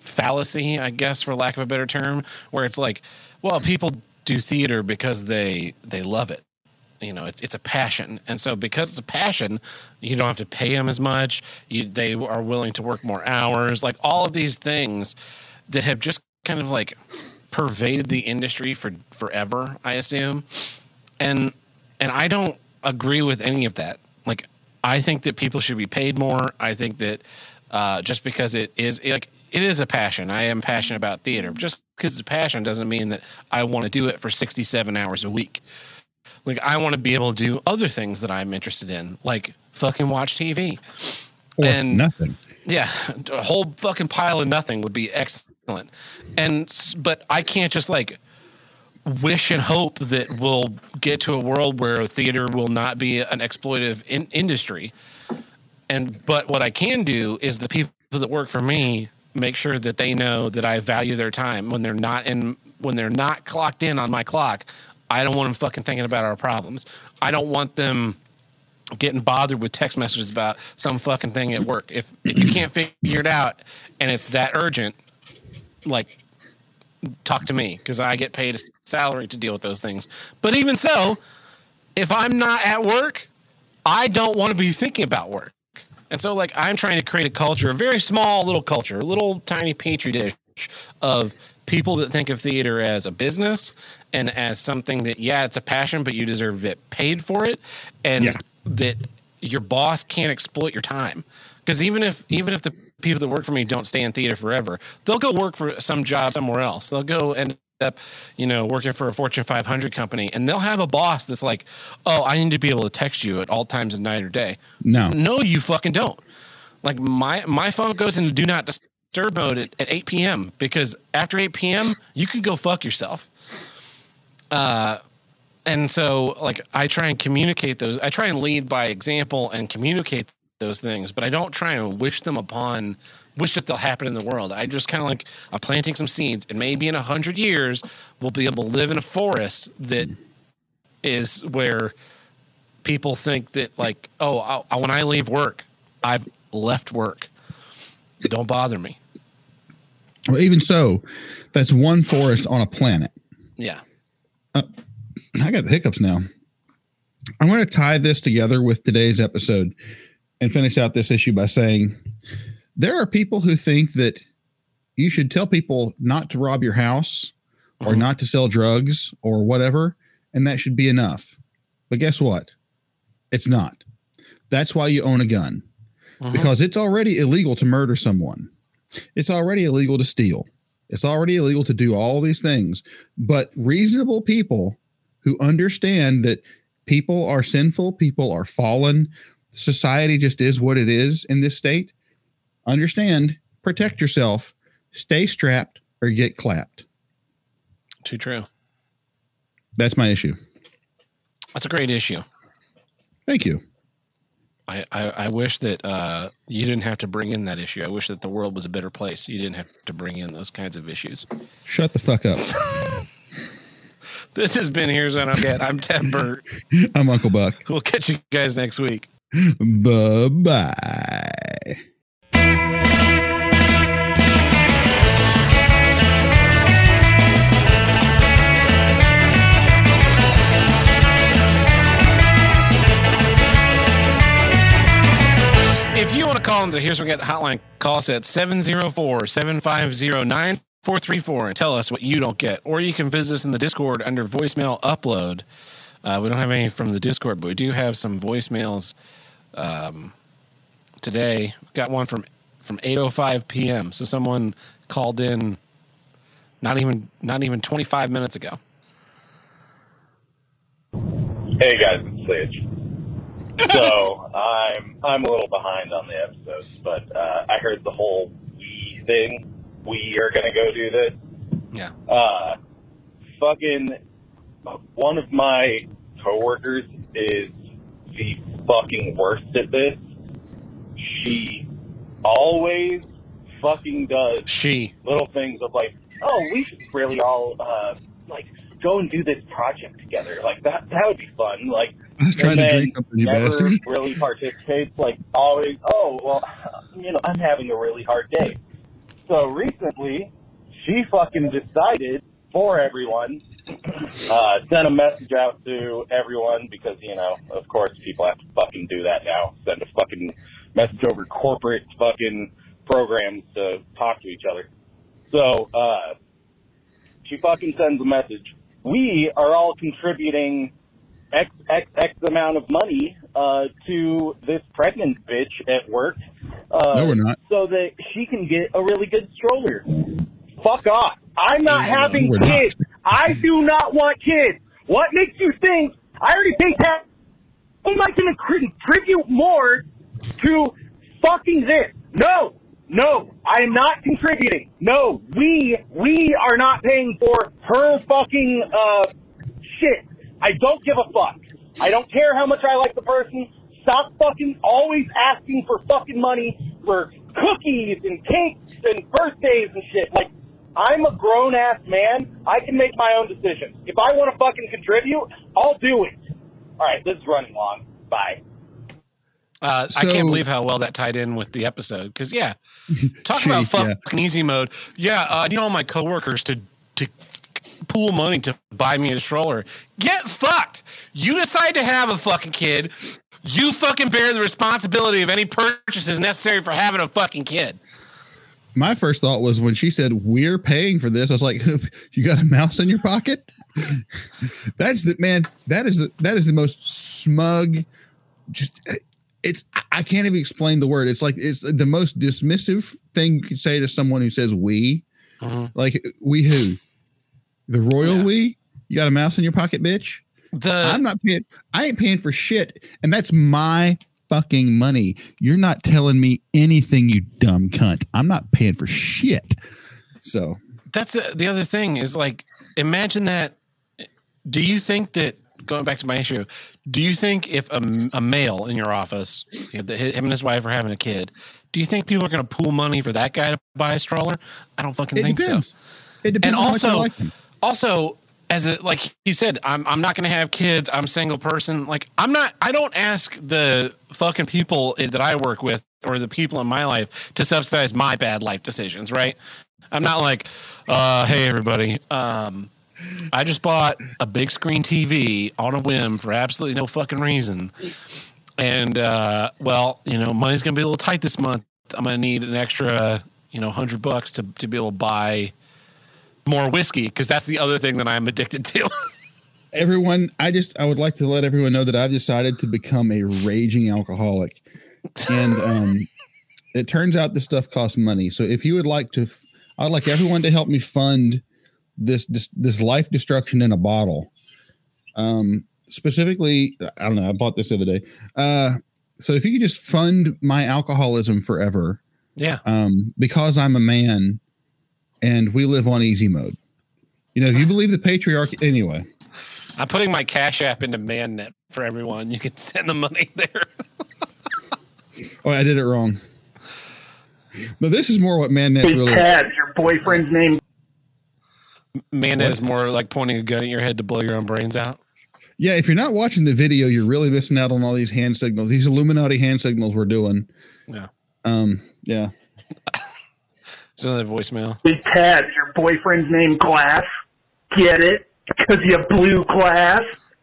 fallacy, I guess, for lack of a better term, where it's like, well, people do theater because they they love it. You know, it's it's a passion, and so because it's a passion, you don't have to pay them as much. You they are willing to work more hours. Like all of these things that have just kind of like pervaded the industry for forever. I assume, and and I don't agree with any of that. Like I think that people should be paid more. I think that uh, just because it is like it is a passion. I am passionate about theater. Just because it's a passion doesn't mean that I want to do it for 67 hours a week. Like I want to be able to do other things that I'm interested in, like fucking watch TV. Or And- nothing. Yeah, a whole fucking pile of nothing would be excellent. And but I can't just like wish and hope that we'll get to a world where theater will not be an exploitive in- industry. And but what I can do is the people that work for me make sure that they know that I value their time when they're not in when they're not clocked in on my clock. I don't want them fucking thinking about our problems. I don't want them getting bothered with text messages about some fucking thing at work. If if you can't figure it out and it's that urgent, like talk to me because I get paid a salary to deal with those things. But even so, if I'm not at work, I don't want to be thinking about work. And so, like, I'm trying to create a culture, a very small little culture, a little tiny petri dish of people that think of theater as a business and as something that, yeah, it's a passion, but you deserve to get paid for it, and Yeah. that your boss can't exploit your time. Because even if even if the people that work for me don't stay in theater forever, they'll go work for some job somewhere else. They'll go end up, you know, working for a Fortune 500 company, and they'll have a boss that's like, "Oh, I need to be able to text you at all times of night or day." No. No, you fucking don't. Like my my phone goes into do not disturb mode at, at 8 p.m. because after 8 p.m. you can go fuck yourself. Uh, and so like I try and communicate those. I try and lead by example and communicate those things, but I don't try and wish them upon. Wish that they'll happen in the world. I just kind of like I'm planting some seeds, and maybe in a hundred years we'll be able to live in a forest that is where people think that like, oh, I, when I leave work, I've left work. Don't bother me. Well, even so, that's one forest on a planet. Yeah. I got the hiccups now. I'm going to tie this together with today's episode and finish out this issue by saying there are people who think that you should tell people not to rob your house or Mhm. not to sell drugs or whatever, and that should be enough. But guess what? It's not. That's why you own a gun. Mhm. because it's already illegal to murder someone. It's already illegal to steal. It's already illegal to do all these things. But reasonable people who understand that people are sinful, people are fallen, society just is what it is in this state, understand, protect yourself, stay strapped, or get clapped. Too true. That's my issue. That's a great issue. Thank you. I, I, I wish that uh, you didn't have to bring in that issue. I wish that the world was a better place. You didn't have to bring in those kinds of issues. Shut the fuck up. This has been Here's What I'm Get. I'm Ted Burt. I'm Uncle Buck. We'll catch you guys next week. Bye bye. Want to call into Here's What I Get hotline, call us at 704 750 9434 and tell us what you don't get. Or you can visit us in the Discord under voicemail upload. Uh, we don't have any from the Discord, but we do have some voicemails um, today. Got one from from 8:05 p.m. So someone called in not even not even 25 minutes ago. Hey guys, it's Sage. So I'm I'm a little behind on the episodes, but uh, I heard the whole we thing. We are gonna go do this. Yeah. Uh, fucking one of my coworkers is the fucking worst at this. She always fucking does She. little things of like, oh, we should really all uh, like go and do this project together. Like that that would be fun. Like I was trying to drink something, you never bastard. really participates. Like always, oh well, you know, I'm having a really hard day. So recently, she fucking decided for everyone, uh, sent a message out to everyone because you know, of course, people have to fucking do that now. Send a fucking message over corporate fucking programs to talk to each other. So uh, she fucking sends a message. We are all contributing X, X, X amount of money uh, to this pregnant bitch at work. Uh, No, we're not. So that she can get a really good stroller. Fuck off. I'm not Easy, having not. kids. I do not want kids. What makes you think I already pay tax? Am I going to contribute more to fucking this? No, no, I am not contributing. No, we, we are not paying for her fucking, uh, shit. I don't give a fuck. I don't care how much I like the person. Stop fucking always asking for fucking money for cookies and cakes and birthdays and shit. Like, I'm a grown ass man. I can make my own decisions. If I want to fucking contribute, I'll do it. All right, this is running long. Bye. Uh, I can't believe how well that tied in with the episode. Because yeah, talk about yeah. fucking easy mode. Yeah, uh, I need all my coworkers to to pool money to buy me a stroller. Get fucked. You decide to have a fucking kid. You fucking bear the responsibility of any purchases necessary for having a fucking kid. My first thought was when she said we're paying for this, I was like, "You got a mouse in your pocket?" That's the man. That is the that is the most smug. Just it's I can't even explain the word. It's like it's the most dismissive thing you could say to someone who says we. Mhm. Like we who? The royal Yeah. we? You got a mouse in your pocket, bitch? The I'm not paying. I ain't paying for shit, and that's my fucking money. You're not telling me anything, you dumb cunt. I'm not paying for shit. So that's the, the other thing is like imagine that do you think that going back to my issue do you think if a, a male in your office you know, that him and his wife are having a kid do you think people are going to pool money for that guy to buy a stroller i don't fucking it think depends. so It depends. and on how much I also like also as a like he said i'm i'm not going to have kids i'm a single person like i'm not i don't ask the fucking people that i work with or the people in my life to subsidize my bad life decisions right i'm not like uh hey everybody um I just bought a big screen TV on a whim for absolutely no fucking reason. And uh well, you know, money's gonna be a little tight this month. I'm gonna need an extra, you know, hundred bucks to to be able to buy more whiskey because that's the other thing that I'm addicted to. Everyone, I just I would like to let everyone know that I've decided to become a raging alcoholic. and um, it turns out this stuff costs money. So if you would like to, I'd like everyone to help me fund this this, this life destruction in a bottle. Um, specifically, I don't know. I bought this the other day. Uh, so if you could just fund my alcoholism forever, Yeah. um, because I'm a man and we live on easy mode. You know, if you believe the patriarchy, anyway. I'm putting my Cash App into ManNet for everyone. You can send the money there. Oh, I did it wrong. But this is more what ManNet's Hey, really. Tabs, your boyfriend's name. ManNet is more like pointing a gun at your head to blow your own brains out. Yeah, if you're not watching the video, you're really missing out on all these hand signals. These Illuminati hand signals we're doing. Yeah. Um, yeah. Is another voicemail? Hey, Tabs, your boyfriend's name Glass. Get it? Because you blew glass.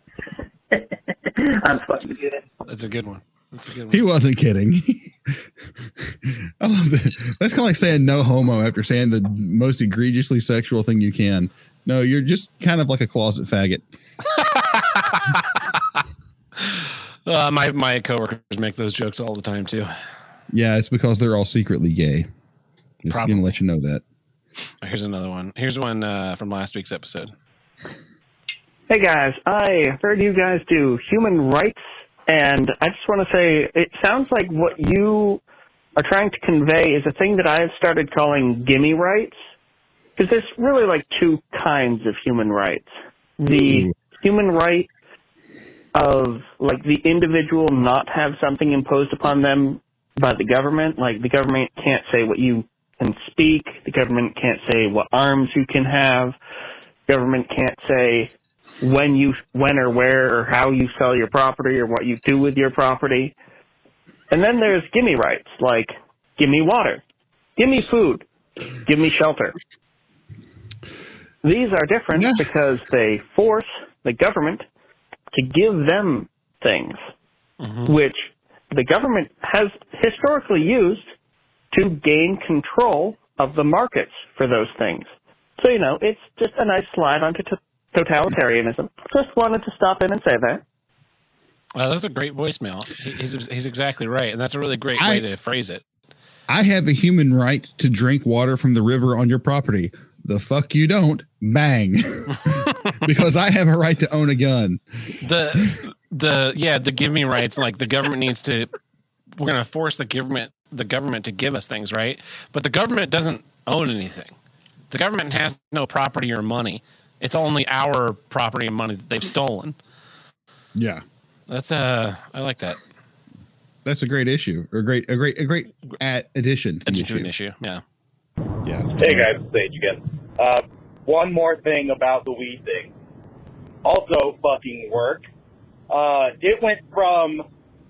I'm fucking good. That's a good one. That's a good He wasn't kidding. I love that. That's kind of like saying no homo after saying the most egregiously sexual thing you can. No, you're just kind of like a closet faggot. Uh, my my coworkers make those jokes all the time too. Yeah, it's because they're all secretly gay. Just Probably. gonna let you know that. Here's another one. Here's one uh, from last week's episode. Hey guys, I heard you guys do human rights, and I just want to say it sounds like what you are trying to convey is a thing that I've started calling gimme rights. Because there's really like two kinds of human rights. The Ooh. human right of like the individual not have something imposed upon them by the government. Like the government can't say what you can speak. The government can't say what arms you can have. Government can't say when you when or where or how you sell your property or what you do with your property. And then there's gimme rights like give me water, give me food, give me shelter. These are different Yeah. because they force the government to give them things, mm-hmm. which the government has historically used to gain control of the markets for those things. So, you know, it's just a nice slide onto t- totalitarianism. Just wanted to stop in and say that. Well, that's a great voicemail. He's he's exactly right, and that's a really great I- way to phrase it. I have a human right to drink water from the river on your property. The fuck you don't. Bang. because I have a right to own a gun. The the yeah the give me rights like the government needs to. We're going to force the government the government to give us things, right? But the government doesn't own anything. The government has no property or money. It's only our property and money that they've stolen. Yeah. That's uh, I like that. That's a great issue. Or great a great a great at addition to the It's an issue. issue. Yeah. Yeah. Hey guys, it's Sage again. Uh, one more thing about the weed thing. Also fucking work. Uh, it went from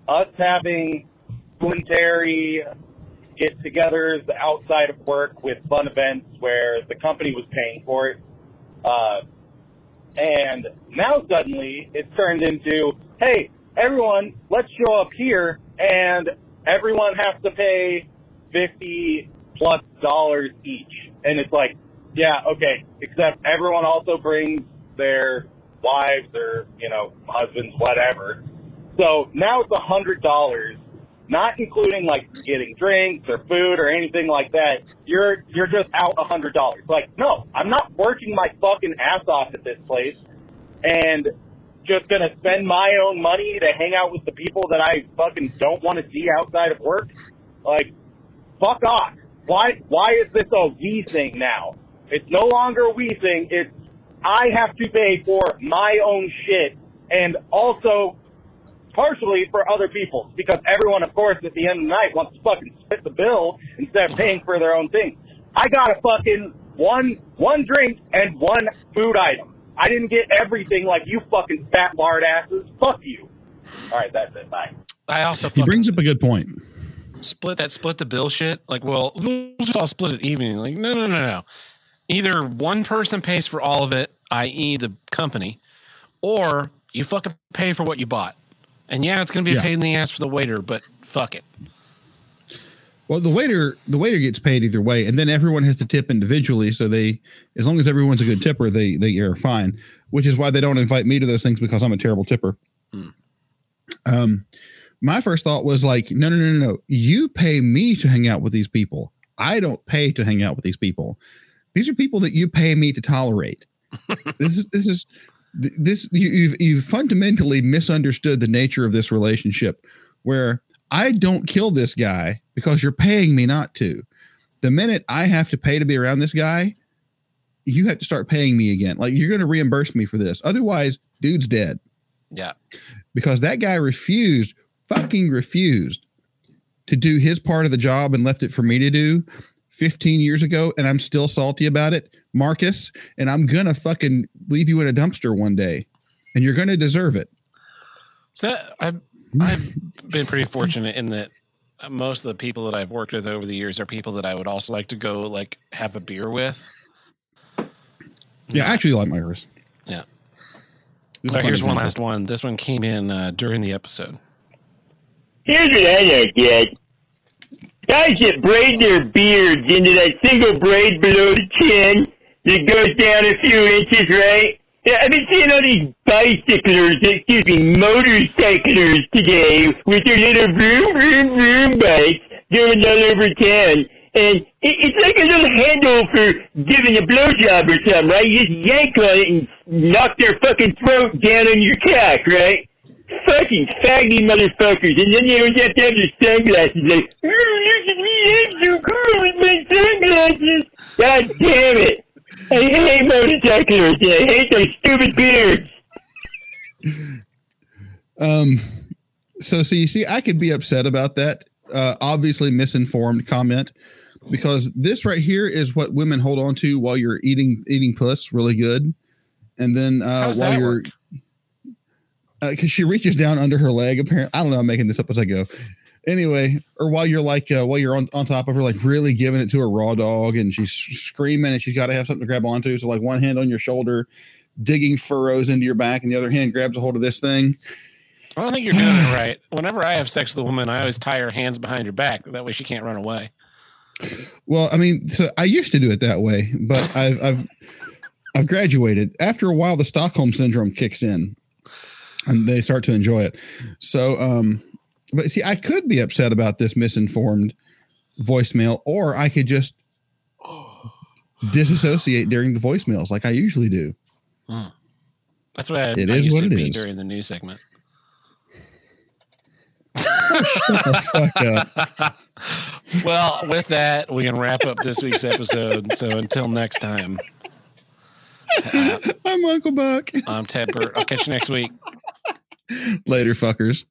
us having voluntary get-togethers outside of work with fun events where the company was paying for it. Uh, and now suddenly it's turned into, hey, everyone, let's show up here and everyone has to pay 50 plus dollars each. And it's like, yeah, okay, except everyone also brings their wives or, you know, husbands, whatever. So now it's a hundred dollars, not including like getting drinks or food or anything like that. You're, you're just out a hundred dollars. Like, no, I'm not working my fucking ass off at this place and just gonna spend my own money to hang out with the people that I fucking don't want to see outside of work. Like, fuck off. Why, why is this a we thing now? It's no longer a we thing. It's I have to pay for my own shit and also partially for other people because everyone, of course, at the end of the night wants to fucking split the bill instead of paying for their own thing. I got a fucking one, one drink and one food item. I didn't get everything like you fucking fat lard asses. Fuck you. All right, that's it. Bye. I also He brings up a good point. split that split the bill shit. Like, well, we'll just all split it evenly. Like, no, no, no, no. Either one person pays for all of it, i.e., the company, or you fucking pay for what you bought. And yeah, it's gonna be Yeah. a pain in the ass for the waiter, but fuck it. Well, the waiter the waiter gets paid either way, and then everyone has to tip individually. So they, as long as everyone's a good tipper, they they are fine. Which is why they don't invite me to those things because I'm a terrible tipper. Um, my first thought was like, no, no, no, no, no. You pay me to hang out with these people. I don't pay to hang out with these people. These are people that you pay me to tolerate. this is this is this you, you've you've fundamentally misunderstood the nature of this relationship where I don't kill this guy because you're paying me not to. The minute I have to pay to be around this guy, you have to start paying me again. Like you're going to reimburse me for this. Otherwise, dude's dead Yeah. because that guy refused, fucking refused to do his part of the job and left it for me to do 15 years ago. And I'm still salty about it, Marcus. And I'm going to fucking leave you in a dumpster one day and you're going to deserve it. So I've I've been pretty fortunate in that most of the people that I've worked with over the years are people that I would also like to go like have a beer with. Yeah, I actually like Marcus. Yeah. This is here's one last one. This one came in uh, during the episode. Here's what I don't get. Guys that braid their beards into that single braid below the chin that goes down a few inches, right? Yeah, I've been seeing all these bicyclers, excuse me, motorcyclers today with their little vroom, vroom, vroom bikes going all over town. And it, it's like a little handle for giving a blowjob or something, right? You just yank on it and knock their fucking throat down on your cock, right? fucking faggy motherfuckers, and then they always have to have their sunglasses. Like, oh, look at me, I'm so cool with my sunglasses. God damn it! I hate motorcyclers, and I hate those stupid beards. Um, so, so you see, I could be upset about that. Uh, obviously misinformed comment because this right here is what women hold on to while you're eating eating puss really good, and then uh, How does while that you're work? because she reaches down under her leg. Apparently, I don't know. I'm making this up as I go. Anyway, or while you're like uh, while you're on, on top of her, like really giving it to a raw dog, and she's screaming, and she's got to have something to grab onto. So like one hand on your shoulder, digging furrows into your back, and the other hand grabs a hold of this thing. I don't think you're doing it right. Whenever I have sex with a woman, I always tie her hands behind her back. That way she can't run away. Well, I mean, so I used to do it that way, but I've I've I've graduated. After a while, the Stockholm syndrome kicks in, and they start to enjoy it. So, um, but see, I could be upset about this misinformed voicemail, or I could just disassociate during the voicemails, like I usually do. Hmm. That's what I, It I is used what to it be is. during the news segment. Well, with that, we can wrap up this week's episode. So until next time, I'm Uncle Buck. I'm Ted Burt. I'll catch you next week. Later, fuckers.